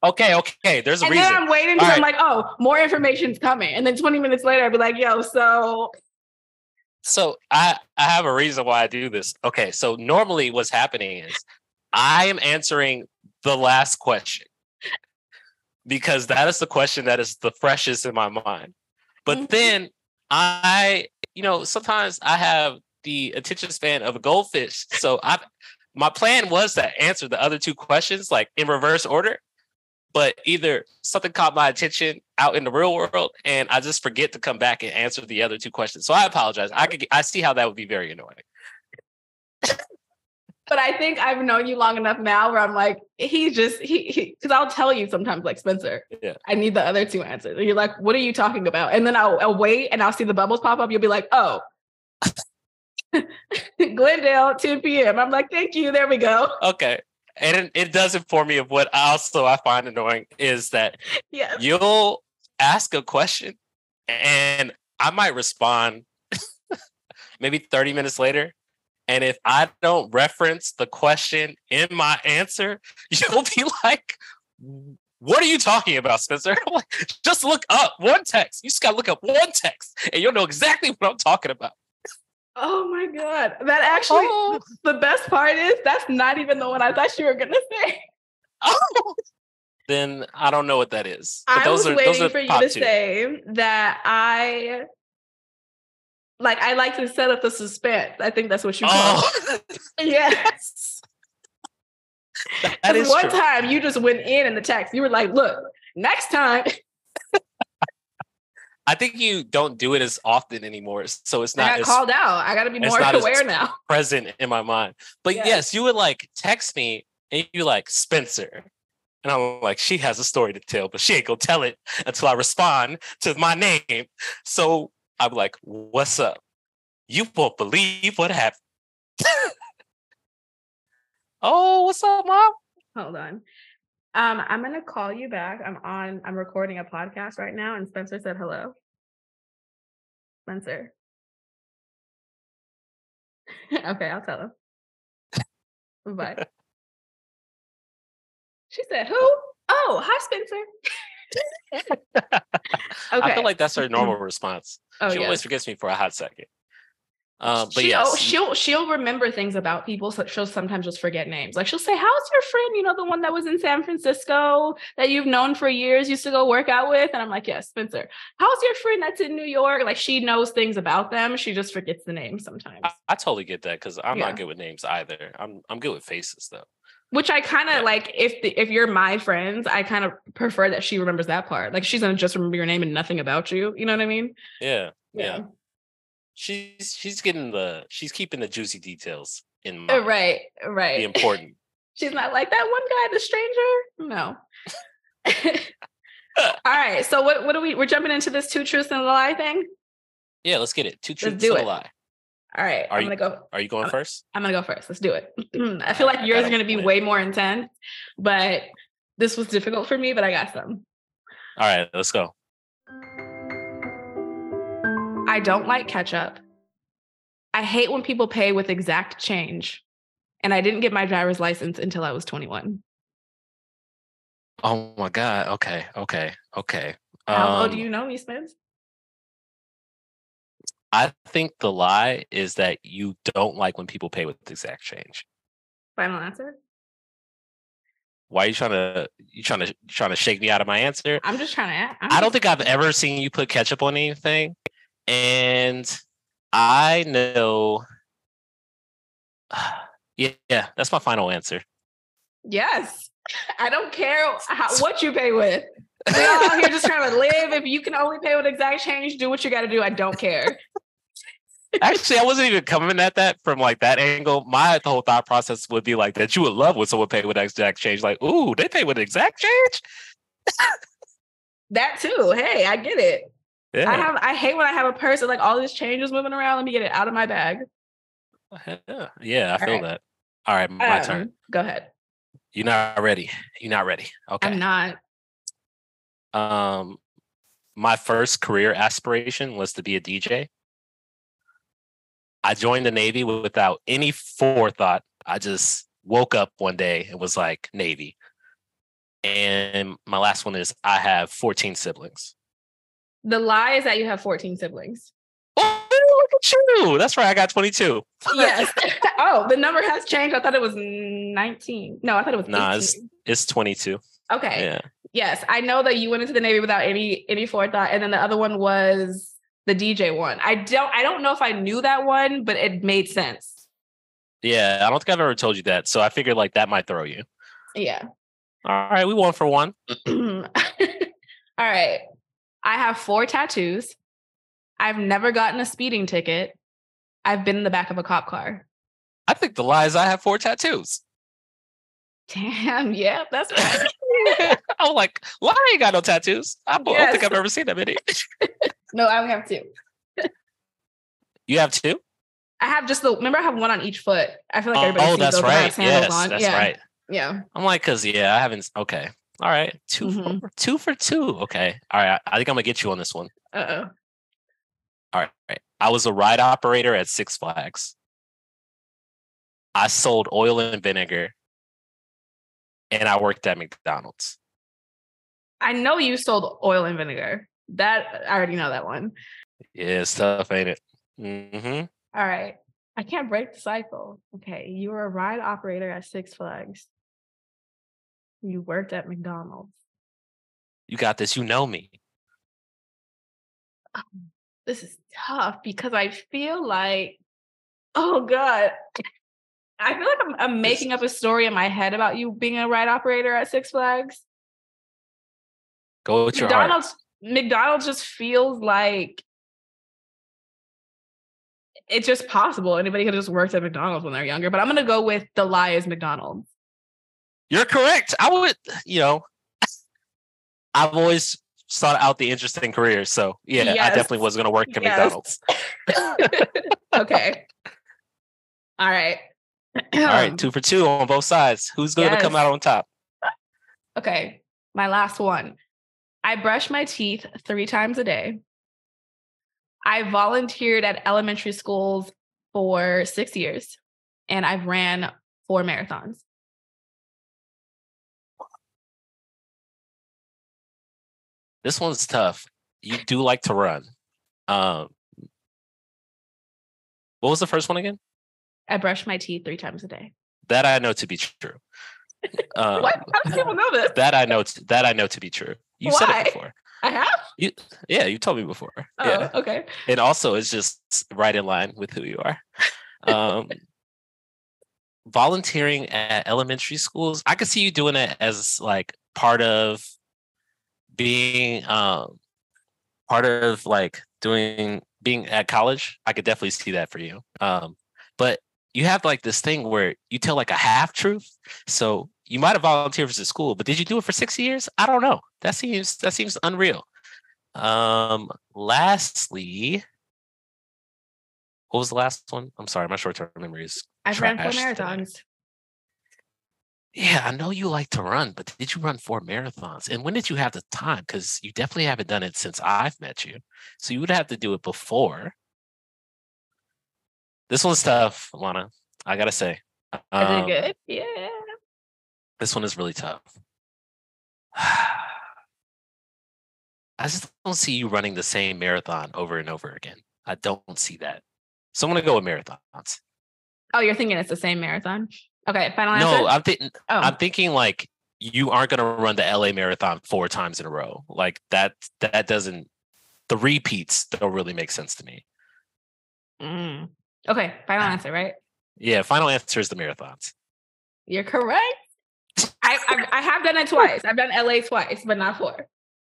Okay, okay. There's a And reason. And then I'm waiting All because I'm like, oh, more information's coming. And then 20 minutes later, I'd be like, yo, so So I I have a reason why I do this. Okay, so normally what's happening is I am answering the last question because that is the question that is the freshest in my mind. But Mhm. then I, you know, sometimes I have the attention span of a goldfish. So I my plan was to answer the other two questions like in reverse order. But either something caught my attention out in the real world, and I just forget to come back and answer the other two questions. So I apologize. I could, I see how that would be very annoying. But I think I've known you long enough now where I'm like, he just he because I'll tell you sometimes, like Spencer, Yeah. I need the other two answers. And you're like, what are you talking about? And then I'll, I'll wait and I'll see the bubbles pop up. You'll be like, oh, Glendale, 10 p.m. I'm like, thank you. There we go. Okay. And it, it does inform me of what also I find annoying is that Yes. you'll ask a question and I might respond maybe 30 minutes later. And if I don't reference the question in my answer, you'll be like, what are you talking about, Spencer? Like, just look up one text. You just gotta look up one text and you'll know exactly what I'm talking about. Oh my God. That actually, Oh. the best part is that's not even the one I thought you were going to say. Oh. Then I don't know what that is. But I those was are waiting those are for you to two. say that I like I like to set up the suspense. I think that's what you call Oh, it. Yes. that 'Cause is one true. time you just went in in the text. You were like, look, next time I think you don't do it as often anymore, so it's not I got as called out. I gotta be more aware now. present in my mind. But Yes. yes, you would like text me and you like Spencer. And I'm like, she has a story to tell, but she ain't gonna tell it until I respond to my name. So I'm like, what's up? You won't believe what happened. oh, what's up, mom? Hold on. Um, I'm gonna call you back. I'm on, I'm recording a podcast right now, and Spencer said hello. Spencer. okay, I'll tell him. Bye. she said, Who? Oh, hi, Spencer. okay. I feel like that's her normal response. Oh, she yeah. always forgets me for a hot second. Um, but she, yes, oh, she'll she'll remember things about people, so she'll sometimes just forget names. Like she'll say, "How's your friend? You know, the one that was in San Francisco that you've known for years, used to go work out with." And I'm like, "Yes, Spencer. How's your friend that's in New York?" Like she knows things about them. She just forgets the name sometimes. I, I totally get that because I'm Yeah. not good with names either. I'm I'm good with faces though. Which I kind of Yeah. like. If the, if you're my friends, I kind of prefer that she remembers that part. Like she's gonna just remember your name and nothing about you. You know what I mean? Yeah, yeah. She's she's getting the she's keeping the juicy details in Uh, mind. Right. The Right. important. She's not like that one guy, the stranger. No. All right. So what what do we we're jumping into this two truths and a lie thing? Yeah, let's get it. Two truths and a lie. All right. Are I'm you- gonna go. Are you going I'm- first? I'm gonna go first. Let's do it. I feel like yours are gonna be win. way more intense, but this was difficult for me, but I got some. All right, let's go. I don't like ketchup. I hate when people pay with exact change. And I didn't get my driver's license until I was 21. Oh my god. Okay, okay, okay. How old do Um, you know me, Spence? I think the lie is that you don't like when people pay with exact change. Final answer. Why are you trying to you trying to trying to shake me out of my answer? I'm just trying to. I'm I don't just- think I've ever seen you put ketchup on anything. And I know yeah, yeah, that's my final answer. Yes. I don't care how, what you pay with. We all here just trying to live. If you can only pay with exact change, do what you got to do. I don't care. Actually, I wasn't even coming at that from like that angle. My whole thought process would be like that you would love when someone pay with exact change. Like, ooh, they pay with exact change. That too. Hey, I get it. Yeah, I have. I hate when I have a purse and like all this change is moving around. Let me get it out of my bag. yeah, yeah. I feel right. that. All right, my Um, turn. Go ahead. You're not ready. You're not ready. Okay. I'm not. Um, my first career aspiration was to be a DJ. I joined the Navy without any forethought. I just woke up one day and was like Navy. And my last one is I have 14 siblings. The lie is that you have 14 siblings. Oh, look at you. That's right. I got 22. Yes. oh, the number has changed. I thought it was 19. No, I thought it was Nah, it's it's 22. Okay. Yeah. Yes, I know that you went into the Navy without any any forethought, and then the other one was the DJ one. I don't I don't know if I knew that one, but it made sense. Yeah. I don't think I've ever told you that. So I figured like that might throw you. Yeah. All right. We won for one. All right. I have four tattoos. I've never gotten a speeding ticket. I've been in the back of a cop car. I think the lie is I have four tattoos. Damn, yeah, that's right. I'm like, lie ain't got no tattoos. I don't think I've ever seen that many. no, I only have two. You have two? I have just the remember I have one on each foot. I feel like oh, everybody oh, that's right. Yes, on. that's yeah. right. Yeah. I'm like, cause yeah, I haven't. Okay, all right, 2 Mhm. for two for two. Okay, all right. I think I'm gonna get you on this one. Uh oh. All right, all right. I was a ride operator at Six Flags. I sold oil and vinegar, and I worked at McDonald's. I know you sold oil and vinegar. That I already know that one. Yeah, it's tough, ain't it? Mm-hmm. All right. I can't break the cycle. Okay. You were a ride operator at Six Flags. You worked at McDonald's. You got this. You know me. Oh, this is tough because I feel like, oh God. I feel like I'm, I'm making up a story in my head about you being a ride operator at Six Flags. Go with your heart. McDonald's McDonald's just feels like it's just possible. Anybody could have just worked at McDonald's when they're younger. But I'm gonna go with the lie is McDonald's. You're correct. I would, you know, I've always sought out the interesting careers. So yeah, yes. I definitely was going to work at yes. McDonald's. okay. All right. All right, two for two on both sides. Who's going yes. to come out on top? Uh, okay, my last one. I brush my teeth three times a day. I volunteered at elementary schools for six years, and I've ran four marathons. This one's tough. You do like to run. Um, what was the first one again? I brush my teeth three times a day. That I know to be true. Um, what? How do people know this? That I know. To, that I know to be true. You Why? said it before. I have. You, yeah, you told me before. Oh, yeah. okay. And also, it's just right in line with who you are. Um, volunteering at elementary schools, I could see you doing it as like part of being um, part of like doing being at college. I could definitely see that for you. Um, but you have like this thing where you tell like a half truth. So you might have volunteered for the school, but did you do it for six years? I don't know. That seems that seems unreal. Um, lastly, what was the last one? I'm sorry, my short-term memory is. I've ran four marathons. Yeah, I know you like to run, but did you run four marathons? And when did you have the time? Because you definitely haven't done it since I've met you. So you would have to do it before. This one's tough, Lana. I gotta say. Um, Is it good? Yeah. This one is really tough. I just don't see you running the same marathon over and over again. I don't see that. So I'm gonna go with marathons. Oh, you're thinking it's the same marathon? Okay, final answer. No, I'm thinking. Oh. I'm thinking like you aren't gonna run the LA marathon four times in a row. Like that. That doesn't. The repeats don't really make sense to me. Mm. Okay, final answer, right? Yeah, final answer is the marathons. You're correct. I, I, I have done it twice. I've done LA twice, but not four.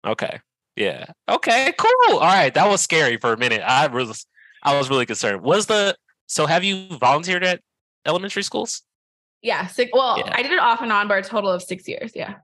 Okay. Yeah. Okay. Cool. All right. That was scary for a minute. I was I was really concerned. Was the so have you volunteered at elementary schools? Yeah. Six, well, yeah. I did it off and on, but a total of six years. Yeah.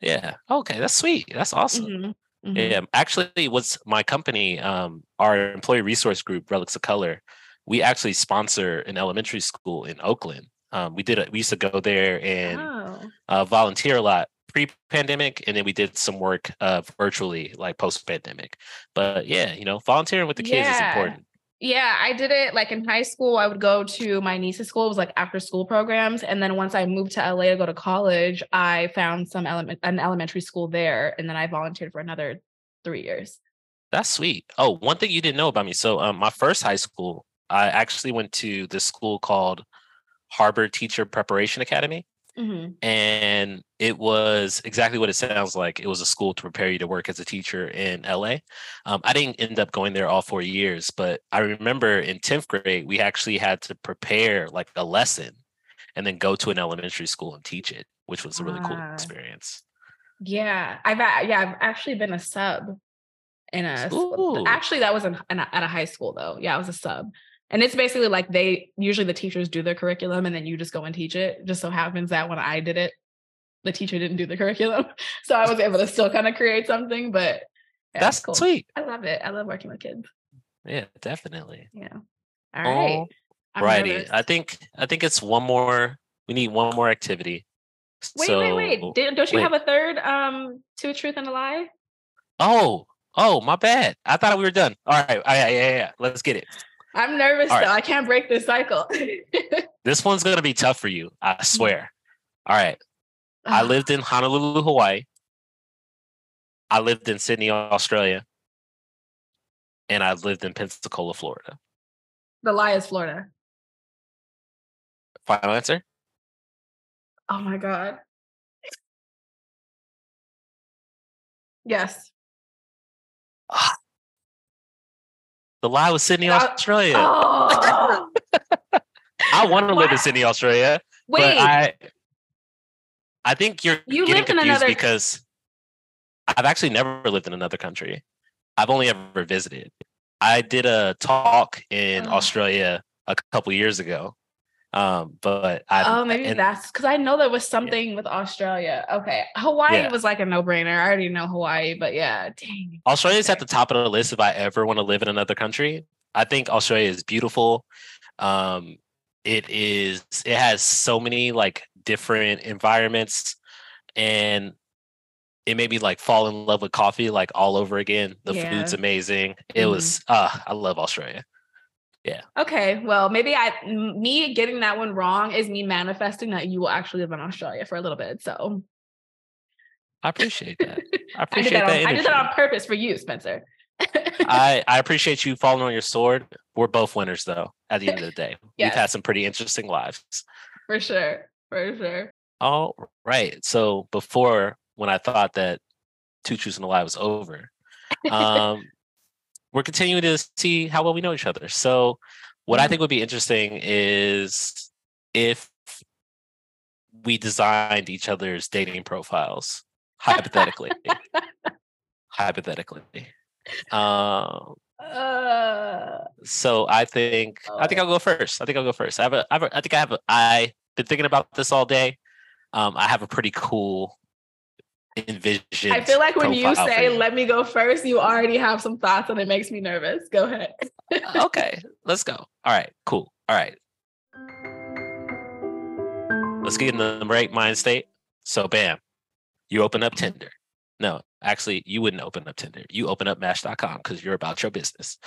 Yeah. Okay. That's sweet. That's awesome. Mm-hmm. Mm-hmm. Yeah. Actually, was my company, um, our employee resource group, Relics of Color, we actually sponsor an elementary school in Oakland. Um, we did a, we used to go there and oh. uh, volunteer a lot pre-pandemic, and then we did some work uh, virtually, like post-pandemic. But yeah, you know, volunteering with the kids yeah. is important. Yeah, I did it like in high school. I would go to my niece's school. It was like after school programs, and then once I moved to LA to go to college, I found some element an elementary school there, and then I volunteered for another three years. That's sweet. Oh, one thing you didn't know about me. So, um, my first high school, I actually went to this school called Harbor Teacher Preparation Academy. Mm-hmm. And it was exactly what it sounds like. It was a school to prepare you to work as a teacher in LA. Um, I didn't end up going there all four years, but I remember in 10th grade, we actually had to prepare like a lesson and then go to an elementary school and teach it, which was a really uh, cool ah. experience. Yeah. I've, yeah, I've actually been a sub in a, Ooh. actually, that was in, in a, at a high school though. Yeah, I was a sub. And it's basically like they usually the teachers do their curriculum and then you just go and teach it. Just so happens that when I did it, the teacher didn't do the curriculum. So I was able to still kind of create something, but yeah, that's cool. sweet. I love it. I love working with kids. Yeah, definitely. Yeah. All right. righty. I think I think it's one more. We need one more activity. Wait, so, wait, wait. Don't you wait. have a third um two truth and a lie? Oh, oh, my bad. I thought we were done. All right. All right, yeah, yeah, yeah. Let's get it. I'm nervous All though. I can't break this cycle. this one's gonna be tough for you. I mm. swear. All right. I lived in Honolulu, Hawaii. I lived in Sydney, Australia. And I lived in Pensacola, Florida. The lie is Florida. Final answer? Oh my God. Yes. The lie was Sydney, Australia. Oh. I want to live in Sydney, Australia. Wait. But I I think you're you getting confused another... because I've actually never lived in another country. I've only ever visited. I did a talk in oh. Australia a couple years ago, Um, but I oh maybe and- that's because I know there was something with Australia. Okay, Hawaii Yeah. was like a no brainer. I already know Hawaii, but yeah, dang. Australia's at the top of the list if I ever want to live in another country. I think Australia is beautiful. Um, it is. It has so many like different environments, and it made me like fall in love with coffee like all over again. The food's amazing. It Mhm. was. Uh, I love Australia. Okay, well, maybe I me getting that one wrong is me manifesting that you will actually live in Australia for a little bit. So I appreciate that. I I appreciate that. that. On, I did that on purpose for you, Spencer. I, I appreciate you falling on your sword. We're both winners, though. At the end of the day, Yes. we've had some pretty interesting lives. for sure, for sure. All right. So before, when I thought that Two Truths and a Lie was over, um, we're continuing to see how well we know each other. So, what I Mhm. think would be interesting is if we designed each other's dating profiles hypothetically. hypothetically. Um, Uh, so I think I think Oh. I'll go first. I think I'll go first. I have a, I, have a, I think I have a, I been thinking about this all day. Um, I have a pretty cool envision. I feel like when you say "let me go first, you already have some thoughts, and it makes me nervous. Go ahead. okay, let's go. All right, cool. All right. Let's get in the right mind state. So, bam, you open up Tinder. No, actually, you wouldn't open up Tinder. You open up Match.com because you're about your business.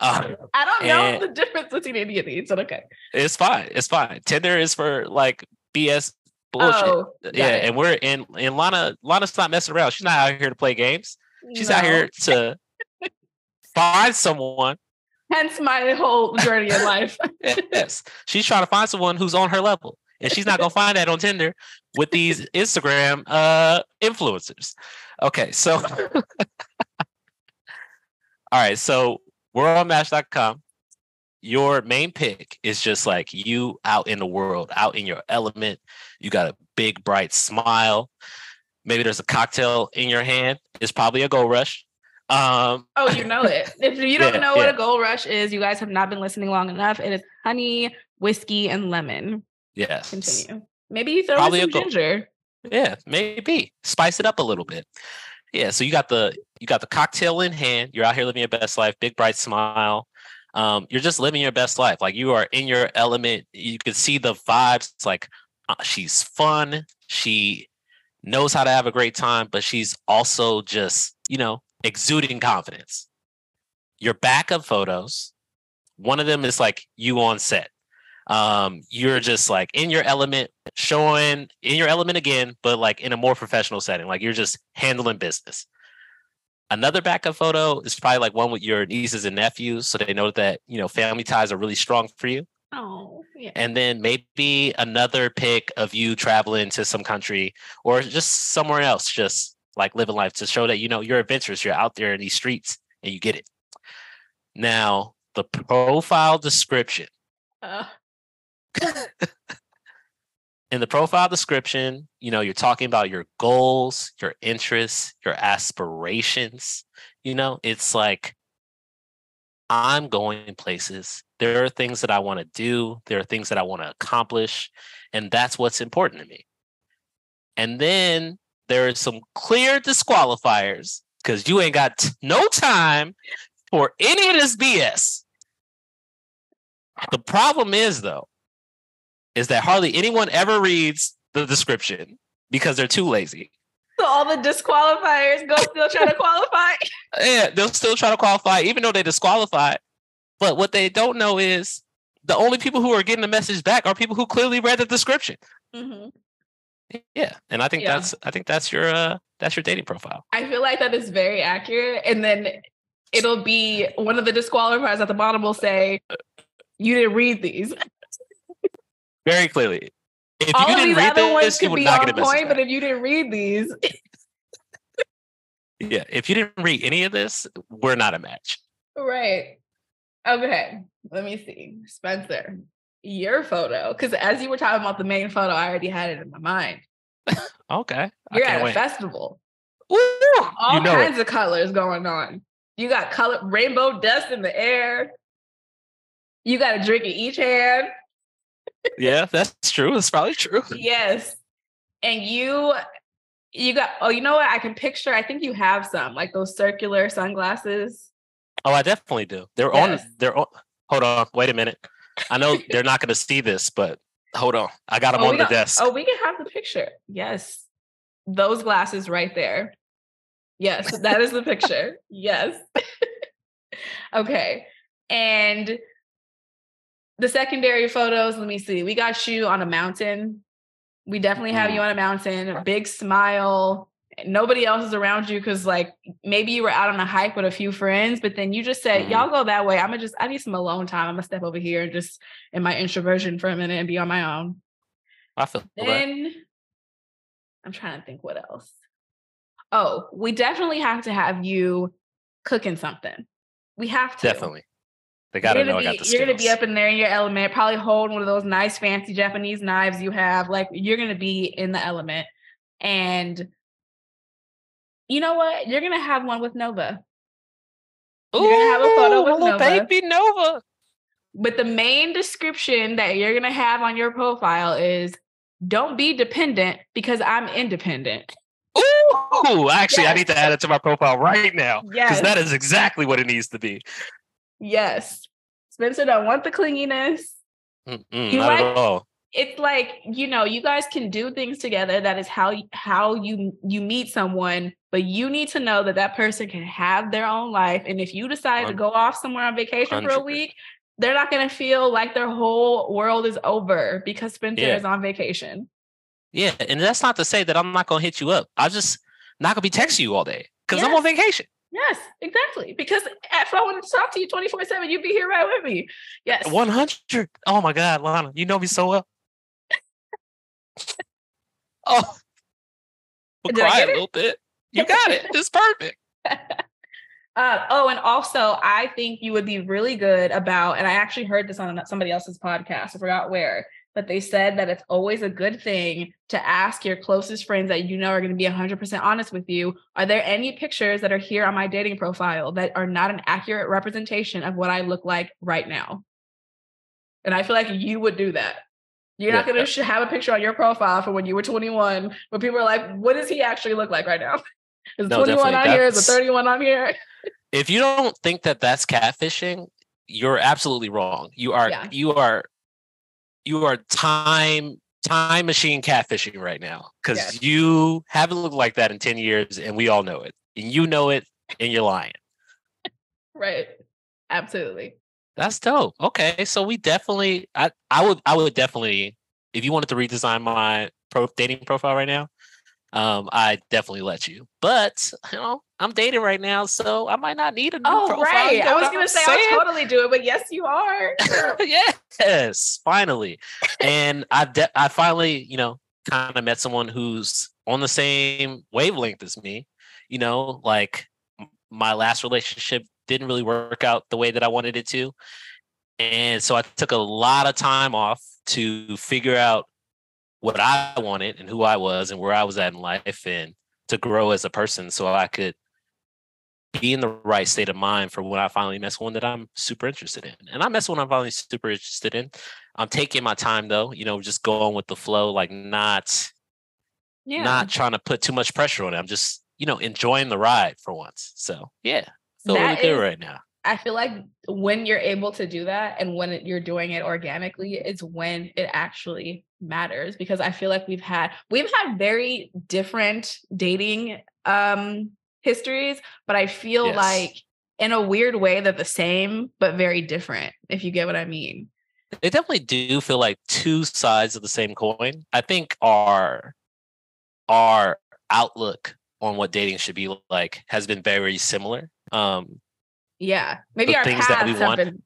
Um, I don't know the difference between any of these, but okay. it's fine. It's fine. Tinder is for like BS bullshit. Oh, yeah, it. and we're in and Lana Lana's not messing around. She's not out here to play games. She's out here to find someone. Hence my whole journey in life. Yes. She's trying to find someone who's on her level. And she's not gonna find that on Tinder with these Instagram uh influencers. Okay, so all right, so we're on match.com. Your main pick is just like you out in the world, out in your element. You got a big bright smile. Maybe there's a cocktail in your hand. It's probably a gold rush. Um, Oh, you know it. If you don't Yeah, know what yeah. a gold rush is, you guys have not been listening long enough. It is honey, whiskey, and lemon. yes. Continue. Maybe you throw Probably in a some ginger. Yeah, maybe spice it up a little bit. Yeah, so you got the you got the cocktail in hand. You're out here living your best life, big bright smile. Um, you're just living your best life. Like you are in your element. You can see the vibes. It's like uh, she's fun. She knows how to have a great time, but she's also just you know exuding confidence. Your backup photos. One of them is like you on set. Um, you're just like in your element, showing in your element again, but like in a more professional setting. Like you're just handling business. Another backup photo is probably like one with your nieces and nephews, so they know that you know family ties are really strong for you. Oh, yeah. And then maybe another pic of you traveling to some country or just somewhere else, just like living life to show that you know you're adventurous. You're out there in these streets and you get it. Now, the profile description Uh, in the profile description, you know, you're talking about your goals, your interests, your aspirations. You know, it's like I'm going places. There are things that I want to do, there are things that I want to accomplish, and that's what's important to me. And then there are some clear disqualifiers because you ain't got t- no time for any of this BS. The problem is, though, is that hardly anyone ever reads the description because they're too lazy. so all the disqualifiers go still try to qualify. Yeah, they'll still try to qualify, even though they disqualified. But what they don't know is the only people who are getting the message back are people who clearly read the description. Mhm. Yeah, and I think Yeah. that's I think that's your uh that's your dating profile. I feel like that is very accurate. And then it'll be one of the disqualifiers at the bottom will say, You didn't read these. Very clearly. If All you didn't these read other ones this, you could would be not on get a point, but if you didn't read these, Yeah, if you didn't read any of this, we're not a match. right. Okay. Let me see. Spencer, your photo. Because as you were talking about the main photo, I already had it in my mind. Okay. You're at a wait. festival. Woo! All you know kinds it. of colors going on. You got color rainbow dust in the air. You got a drink in each hand. Yeah, that's true. It's probably true. Yes. And you you got oh, you know what? I can picture, I think you have some, like those circular sunglasses. Oh, I definitely do. They're yes. on they're on hold on, wait a minute. I know they're not gonna see this, but hold on. I got them oh, on the got, desk. Oh, we can have the picture. Yes. Those glasses right there. Yes, that is the picture. Yes. okay. And the secondary photos, let me see. We got you on a mountain. We definitely have you mm. on a mountain, big smile. Nobody else is around you because, like, maybe you were out on a hike with a few friends, but then you just said, mm-hmm. Y'all go that way. I'm gonna just, I need some alone time. I'm gonna step over here and just in my introversion for a minute and be on my own. I feel then that. I'm trying to think what else. Oh, we definitely have to have you cooking something. We have to. Definitely. They gotta know be, I got the You're gonna be up in there in your element, probably holding one of those nice fancy Japanese knives you have. Like you're gonna be in the element. And you know what? You're gonna have one with Nova. You're gonna have a photo with Nova. baby Nova. But the main description that you're gonna have on your profile is don't be dependent because I'm independent. Ooh, oh, actually, yes. I need to add it to my profile right now. Because yes. that is exactly what it needs to be. Yes. Spencer don't want the clinginess. Mm-mm, you like. It's like, you know, you guys can do things together. That is how how you you meet someone, but you need to know that that person can have their own life. And if you decide to go off somewhere on vacation 100%. for a week, they're not going to feel like their whole world is over because Spencer yeah. is on vacation. Yeah, and that's not to say that I'm not going to hit you up. I just not going to be texting you all day because yes. I'm on vacation. Yes, exactly. Because if I wanted to talk to you 24 7, you'd be here right with me. Yes. 100. Oh my God, Lana, you know me so well. oh, we'll Did cry a little bit. You got it. It's perfect. Uh, oh, and also, I think you would be really good about, and I actually heard this on somebody else's podcast. I forgot where, but they said that it's always a good thing to ask your closest friends that you know are going to be 100% honest with you are there any pictures that are here on my dating profile that are not an accurate representation of what i look like right now? And i feel like you would do that. You're yeah. not going to have a picture on your profile for when you were 21 where people are like what does he actually look like right now? Is no, 21 on here? Is a 31 on here? If you don't think that that's catfishing you're absolutely wrong. You are yeah. you are you are time time machine catfishing right now because yes. you haven't looked like that in 10 years and we all know it. And you know it and you're lying. Right. Absolutely. That's dope. Okay so we definitely i i would i would definitely if you wanted to redesign my pro dating profile right now um, I definitely let you. But you know, I'm dating right now, so I might not need a new oh, profile. right. You know I was gonna say saying? I'll totally do it, but yes, you are. yes, finally. and I de- I finally, you know, kind of met someone who's on the same wavelength as me. You know, like my last relationship didn't really work out the way that I wanted it to. And so I took a lot of time off to figure out what I wanted and who I was and where I was at in life and to grow as a person so I could be in the right state of mind for when I finally met someone that I'm super interested in. And I met someone I'm finally super interested in. I'm taking my time though, you know, just going with the flow, like not yeah. not trying to put too much pressure on it. I'm just, you know, enjoying the ride for once. So yeah, feel that really good right now. I feel like when you're able to do that and when it, you're doing it organically, it's when it actually matters because I feel like we've had we've had very different dating um histories, but I feel yes. like in a weird way they're the same but very different if you get what I mean. They definitely do feel like two sides of the same coin. I think our our outlook on what dating should be like has been very similar. Um yeah, maybe our things that we want. Been...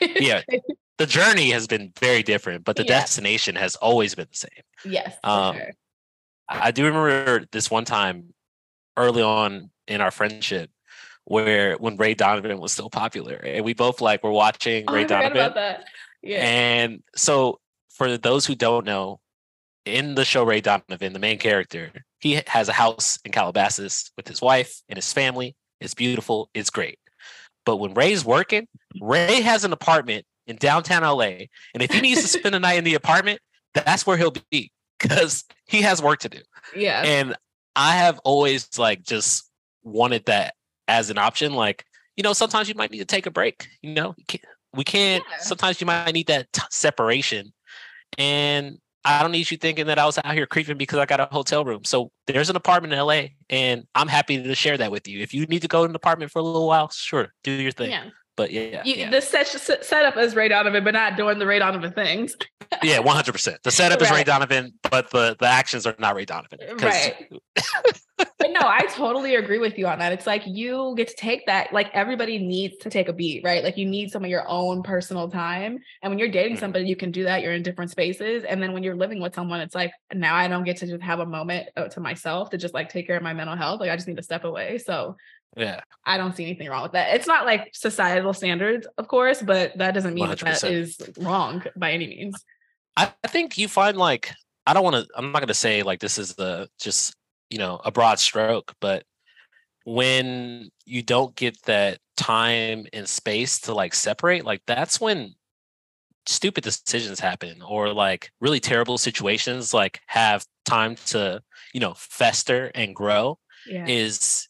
yeah, the journey has been very different, but the yeah. destination has always been the same. Yes, um, sure. I do remember this one time early on in our friendship where when Ray Donovan was still popular, and we both like were watching oh, Ray I Donovan. Yeah. And so, for those who don't know, in the show Ray Donovan, the main character, he has a house in Calabasas with his wife and his family. It's beautiful. It's great. But when Ray's working, Ray has an apartment in downtown LA. And if he needs to spend the night in the apartment, that's where he'll be because he has work to do. Yeah. And I have always like just wanted that as an option. Like, you know, sometimes you might need to take a break. You know, we can't, yeah. sometimes you might need that t- separation. And I don't need you thinking that I was out here creeping because I got a hotel room. So there's an apartment in LA and I'm happy to share that with you. If you need to go to an apartment for a little while, sure, do your thing. Yeah. But yeah, you, yeah. the set, setup is Ray Donovan, but not doing the Ray Donovan things. yeah, one hundred percent. The setup right. is Ray Donovan, but the the actions are not Ray Donovan. Right. but no, I totally agree with you on that. It's like you get to take that. Like everybody needs to take a beat, right? Like you need some of your own personal time. And when you're dating mm-hmm. somebody, you can do that. You're in different spaces, and then when you're living with someone, it's like now I don't get to just have a moment uh, to myself to just like take care of my mental health. Like I just need to step away. So yeah. I don't see anything wrong with that. It's not like societal standards, of course, but that doesn't mean that, that is wrong by any means. I, I think you find like I don't want to I'm not going to say like this is the just, you know, a broad stroke, but when you don't get that time and space to like separate, like that's when stupid decisions happen or like really terrible situations like have time to, you know, fester and grow yeah. is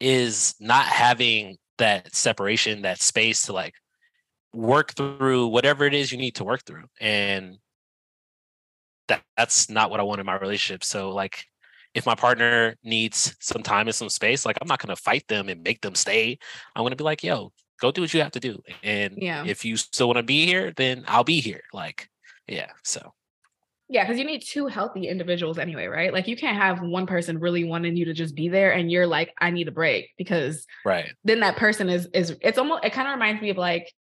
is not having that separation, that space to like work through whatever it is you need to work through. And that that's not what I want in my relationship. So like if my partner needs some time and some space, like I'm not gonna fight them and make them stay. I'm gonna be like, yo, go do what you have to do. And yeah. if you still want to be here, then I'll be here. Like, yeah. So yeah, because you need two healthy individuals anyway, right? Like you can't have one person really wanting you to just be there and you're like, I need a break because right. then that person is is it's almost it kind of reminds me of like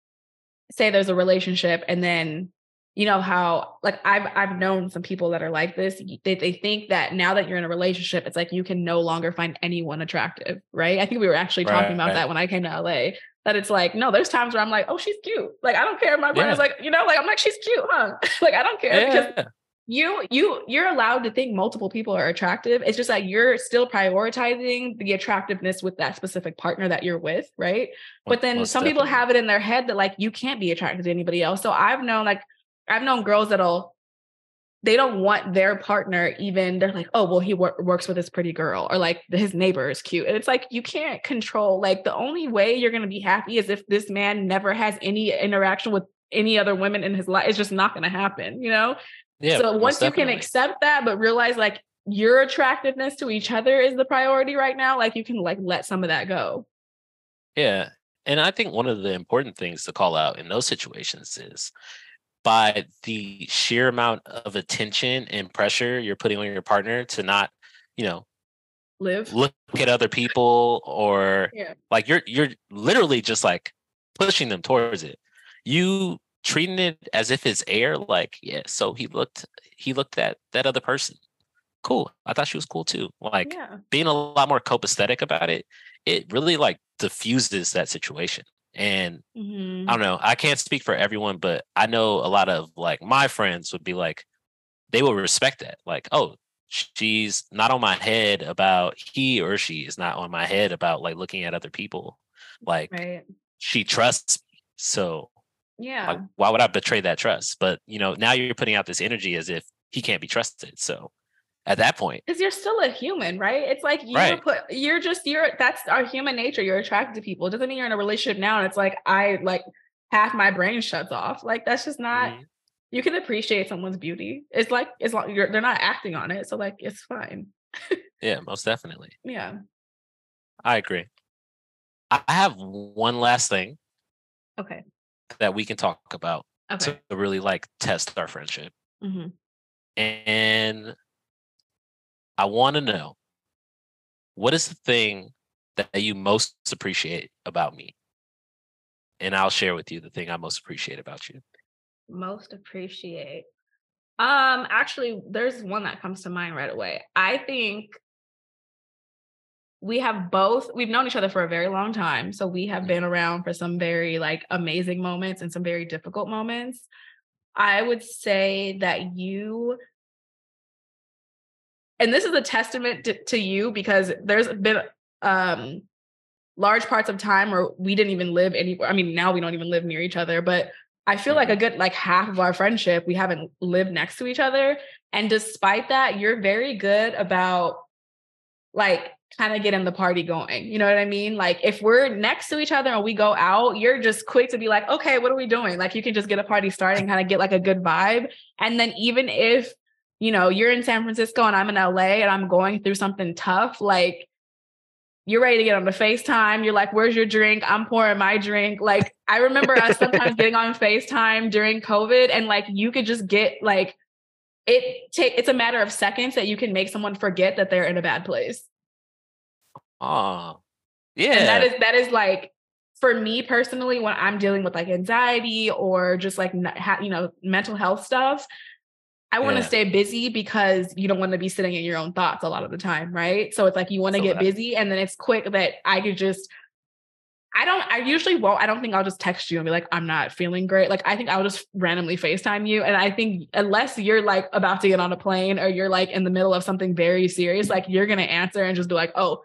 say there's a relationship and then you know how like I've I've known some people that are like this. They they think that now that you're in a relationship, it's like you can no longer find anyone attractive, right? I think we were actually right, talking about right. that when I came to LA. That it's like, no, there's times where I'm like, oh, she's cute. Like, I don't care. My yeah. like, you know, like I'm like, she's cute, huh? like, I don't care yeah. because you you you're allowed to think multiple people are attractive. It's just that you're still prioritizing the attractiveness with that specific partner that you're with right? But then Most some definitely. people have it in their head that like you can't be attracted to anybody else. So i've known like i've known girls that'll they don't want their partner even they're like oh well he wor- works with this pretty girl or like his neighbor is cute. And it's like you can't control like the only way you're going to be happy is if this man never has any interaction with any other women in his life it's just not going to happen you know yeah. So once you can accept that, but realize like your attractiveness to each other is the priority right now, like you can like let some of that go. Yeah. And I think one of the important things to call out in those situations is by the sheer amount of attention and pressure you're putting on your partner to not, you know, live look at other people or yeah. like you're you're literally just like pushing them towards it. You treating it as if it's air like yeah so he looked he looked at that other person cool i thought she was cool too like yeah. being a lot more copacetic about it it really like diffuses that situation and mm-hmm. i don't know i can't speak for everyone but i know a lot of like my friends would be like they will respect that like oh she's not on my head about he or she is not on my head about like looking at other people like right. she trusts me so yeah. Like, why would I betray that trust? But you know, now you're putting out this energy as if he can't be trusted. So at that point, because you're still a human, right? It's like you right. put you're just you're that's our human nature. You're attracted to people. It doesn't mean you're in a relationship now and it's like I like half my brain shuts off. Like that's just not. Mm-hmm. You can appreciate someone's beauty. It's like as long you're they're not acting on it, so like it's fine. yeah, most definitely. Yeah, I agree. I have one last thing. Okay that we can talk about okay. to really like test our friendship. Mm-hmm. And I want to know what is the thing that you most appreciate about me? And I'll share with you the thing I most appreciate about you. Most appreciate. Um, actually, there's one that comes to mind right away. I think we have both we've known each other for a very long time. So we have mm-hmm. been around for some very like amazing moments and some very difficult moments. I would say that you and this is a testament to, to you because there's been um large parts of time where we didn't even live anywhere i mean now we don't even live near each other but I feel like a good like half of our friendship we haven't lived next to each other. And despite that you're very good about like kind of getting the party going. You know what I mean? Like if we're next to each other and we go out, you're just quick to be like, "Okay, what are we doing?" Like you can just get a party started and kind of get like a good vibe. And then even if, you know, you're in San Francisco and I'm in LA and I'm going through something tough, like you're ready to get on the FaceTime. You're like, where's your drink? I'm pouring my drink. Like, I remember us sometimes getting on FaceTime during COVID and like you could just get like it take it's a matter of seconds that you can make someone forget that they're in a bad place. Oh, yeah. And that is that is like for me personally when I'm dealing with like anxiety or just like you know mental health stuff. I want to yeah. stay busy because you don't want to be sitting in your own thoughts a lot of the time, right? So it's like you want to so get busy and then it's quick that I could just I don't, I usually won't. I don't think I'll just text you and be like, I'm not feeling great. Like, I think I'll just randomly FaceTime you. And I think unless you're like about to get on a plane or you're like in the middle of something very serious, like you're going to answer and just be like, oh,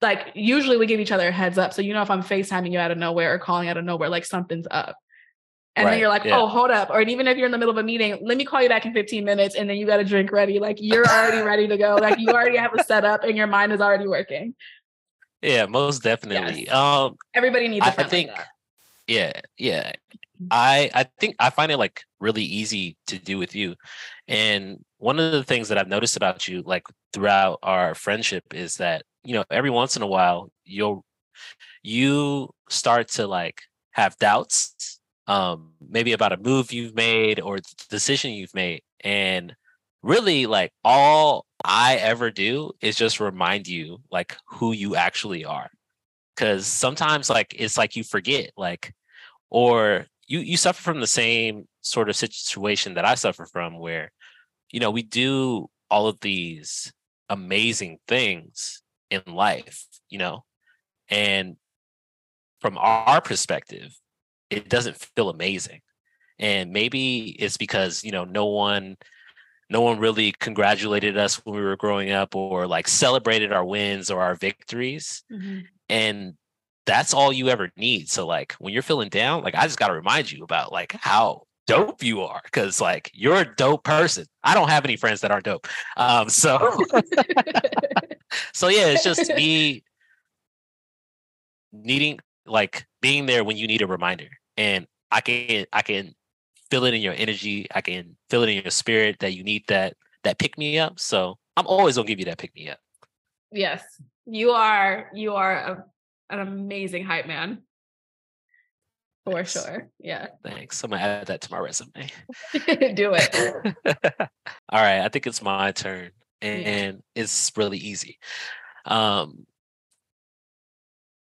like usually we give each other a heads up. So, you know, if I'm FaceTiming you out of nowhere or calling out of nowhere, like something's up. And right. then you're like, yeah. oh, hold up. Or even if you're in the middle of a meeting, let me call you back in 15 minutes. And then you got a drink ready. Like you're already ready to go. Like you already have a setup and your mind is already working. Yeah, most definitely. Yes. Um, Everybody needs. I, I think. Like yeah, yeah. Mm-hmm. I I think I find it like really easy to do with you, and one of the things that I've noticed about you, like throughout our friendship, is that you know every once in a while you'll you start to like have doubts, um, maybe about a move you've made or decision you've made, and really like all I ever do is just remind you like who you actually are. Cause sometimes like it's like you forget, like, or you you suffer from the same sort of situation that I suffer from where, you know, we do all of these amazing things in life, you know, and from our perspective, it doesn't feel amazing. And maybe it's because, you know, no one no one really congratulated us when we were growing up or like celebrated our wins or our victories. Mm-hmm. And that's all you ever need. So like when you're feeling down, like I just got to remind you about like how dope you are because like you're a dope person. I don't have any friends that aren't dope. Um so so yeah, it's just me needing like being there when you need a reminder. And I can I can feel it in your energy. I can feel it in your spirit that you need that that pick me up. So I'm always gonna give you that pick me up. Yes, you are. You are a, an amazing hype man. For Thanks. sure. Yeah. Thanks. I'm gonna add that to my resume. Do it. All right. I think it's my turn. And yeah. it's really easy. Um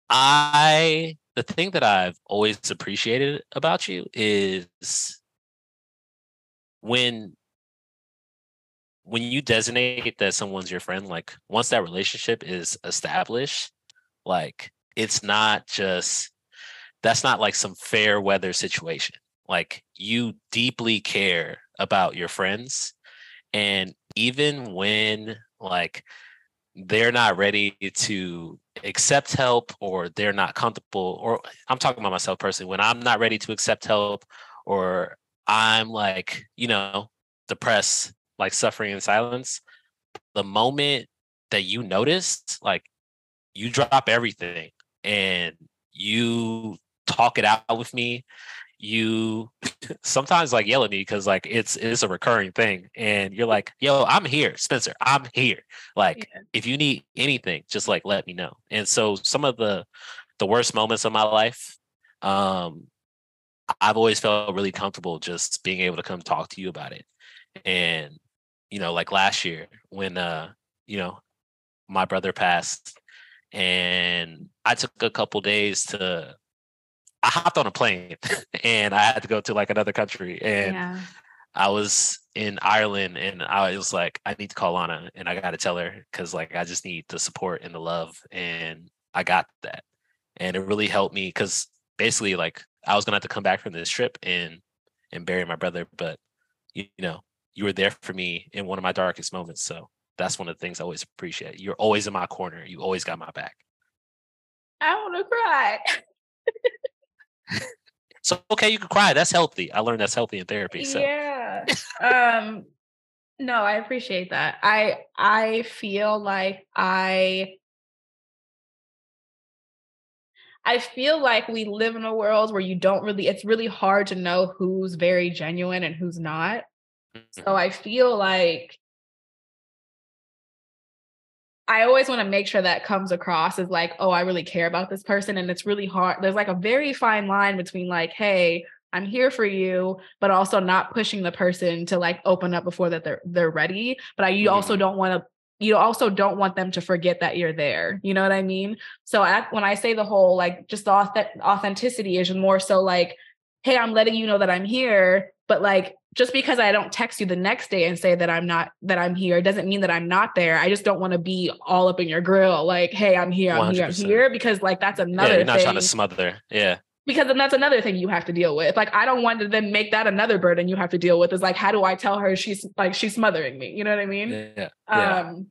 I the thing that I've always appreciated about you is when when you designate that someone's your friend like once that relationship is established like it's not just that's not like some fair weather situation like you deeply care about your friends and even when like they're not ready to accept help or they're not comfortable or i'm talking about myself personally when i'm not ready to accept help or I'm like, you know, depressed, like suffering in silence. The moment that you noticed, like you drop everything and you talk it out with me. You sometimes like yell at me because like it's it's a recurring thing, and you're like, "Yo, I'm here, Spencer. I'm here. Like, yeah. if you need anything, just like let me know." And so some of the the worst moments of my life, um, I've always felt really comfortable just being able to come talk to you about it. And, you know, like last year when uh, you know, my brother passed and I took a couple days to I hopped on a plane and I had to go to like another country and yeah. I was in Ireland and I was like, I need to call Lana and I gotta tell her because like I just need the support and the love and I got that. And it really helped me because basically like I was gonna have to come back from this trip and and bury my brother, but you, you know, you were there for me in one of my darkest moments. So that's one of the things I always appreciate. You're always in my corner. You always got my back. I want to cry. So okay, you can cry. That's healthy. I learned that's healthy in therapy. So yeah. um no, I appreciate that. I I feel like I I feel like we live in a world where you don't really it's really hard to know who's very genuine and who's not. So Mhm. I feel like I always want to make sure that comes across as like, oh, I really care about this person. And it's really hard. There's like a very fine line between like, hey, I'm here for you, but also not pushing the person to like open up before that they're they're ready. But I you also Mhm. don't want to you also don't want them to forget that you're there. You know what I mean? So I, when I say the whole like just the authenticity is more so like, hey, I'm letting you know that I'm here, but like just because I don't text you the next day and say that I'm not that I'm here doesn't mean that I'm not there. I just don't want to be all up in your grill, like, hey, I'm here, I'm here, I'm here, because like that's another. yeah, you're not thing. trying to smother. Yeah. because then that's another thing you have to deal with. Like, I don't want to then make that another burden you have to deal with. Is like, how do I tell her she's like she's smothering me? You know what I mean? Yeah. Yeah. Um,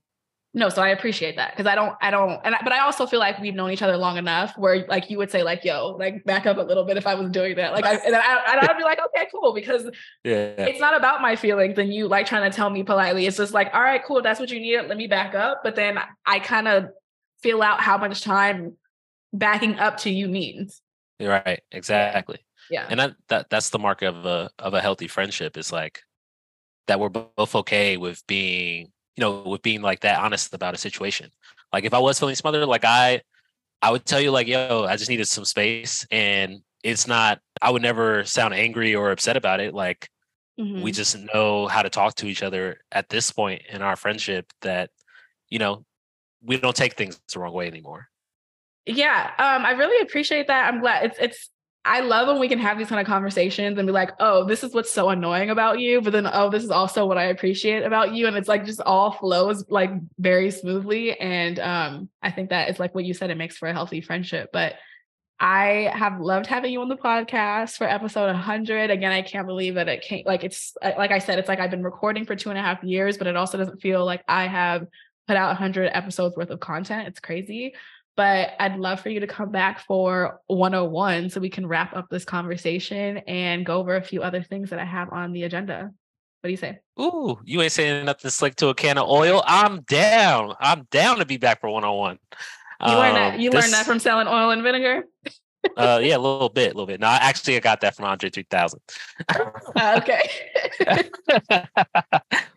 no, so I appreciate that because I don't, I don't, and I, but I also feel like we've known each other long enough where like you would say like, yo, like back up a little bit if I was doing that. Like, I, and, I, and I'd be like, okay, cool, because yeah. it's not about my feelings and you like trying to tell me politely. It's just like, all right, cool, that's what you need. Let me back up. But then I kind of feel out how much time backing up to you means. Right. Exactly. Yeah. And that, that that's the mark of a of a healthy friendship is like that we're both okay with being, you know, with being like that honest about a situation. Like if I was feeling smothered, like I I would tell you like, yo, I just needed some space and it's not I would never sound angry or upset about it. Like Mhm. we just know how to talk to each other at this point in our friendship that, you know, we don't take things the wrong way anymore. Yeah, um, I really appreciate that. I'm glad it's it's I love when we can have these kind of conversations and be like, oh, this is what's so annoying about you, but then oh, this is also what I appreciate about you. And it's like just all flows like very smoothly. And um, I think that is like what you said, it makes for a healthy friendship. But I have loved having you on the podcast for episode 100. Again, I can't believe that it came like it's like I said, it's like I've been recording for two and a half years, but it also doesn't feel like I have put out 100 episodes worth of content. It's crazy but I'd love for you to come back for 101 so we can wrap up this conversation and go over a few other things that I have on the agenda. What do you say? Ooh, you ain't saying nothing slick to a can of oil. I'm down. I'm down to be back for one on one. You learned that you learned that from selling oil and vinegar? uh yeah, a little bit, a little bit. No, actually I got that from Andre 3000. Uh, okay.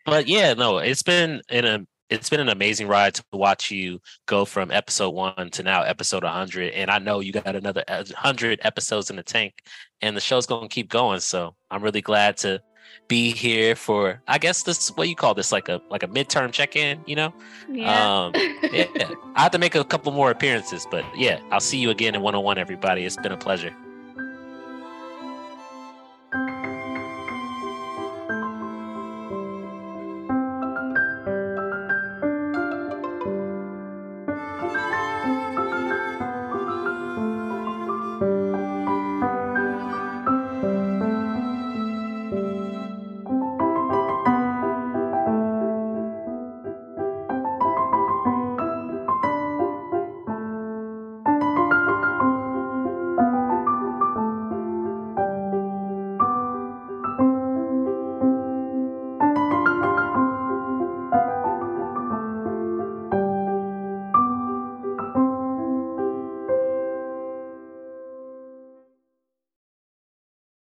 but yeah, no, it's been in a it's been an amazing ride to watch you go from episode one to now episode 100 and i know you got another 100 episodes in the tank and the show's going to keep going so i'm really glad to be here for i guess this what you call this like a like a midterm check-in you know? Yeah. um yeah. I have to make a couple more appearances but yeah i'll see you again in 101 everybody. It's been a pleasure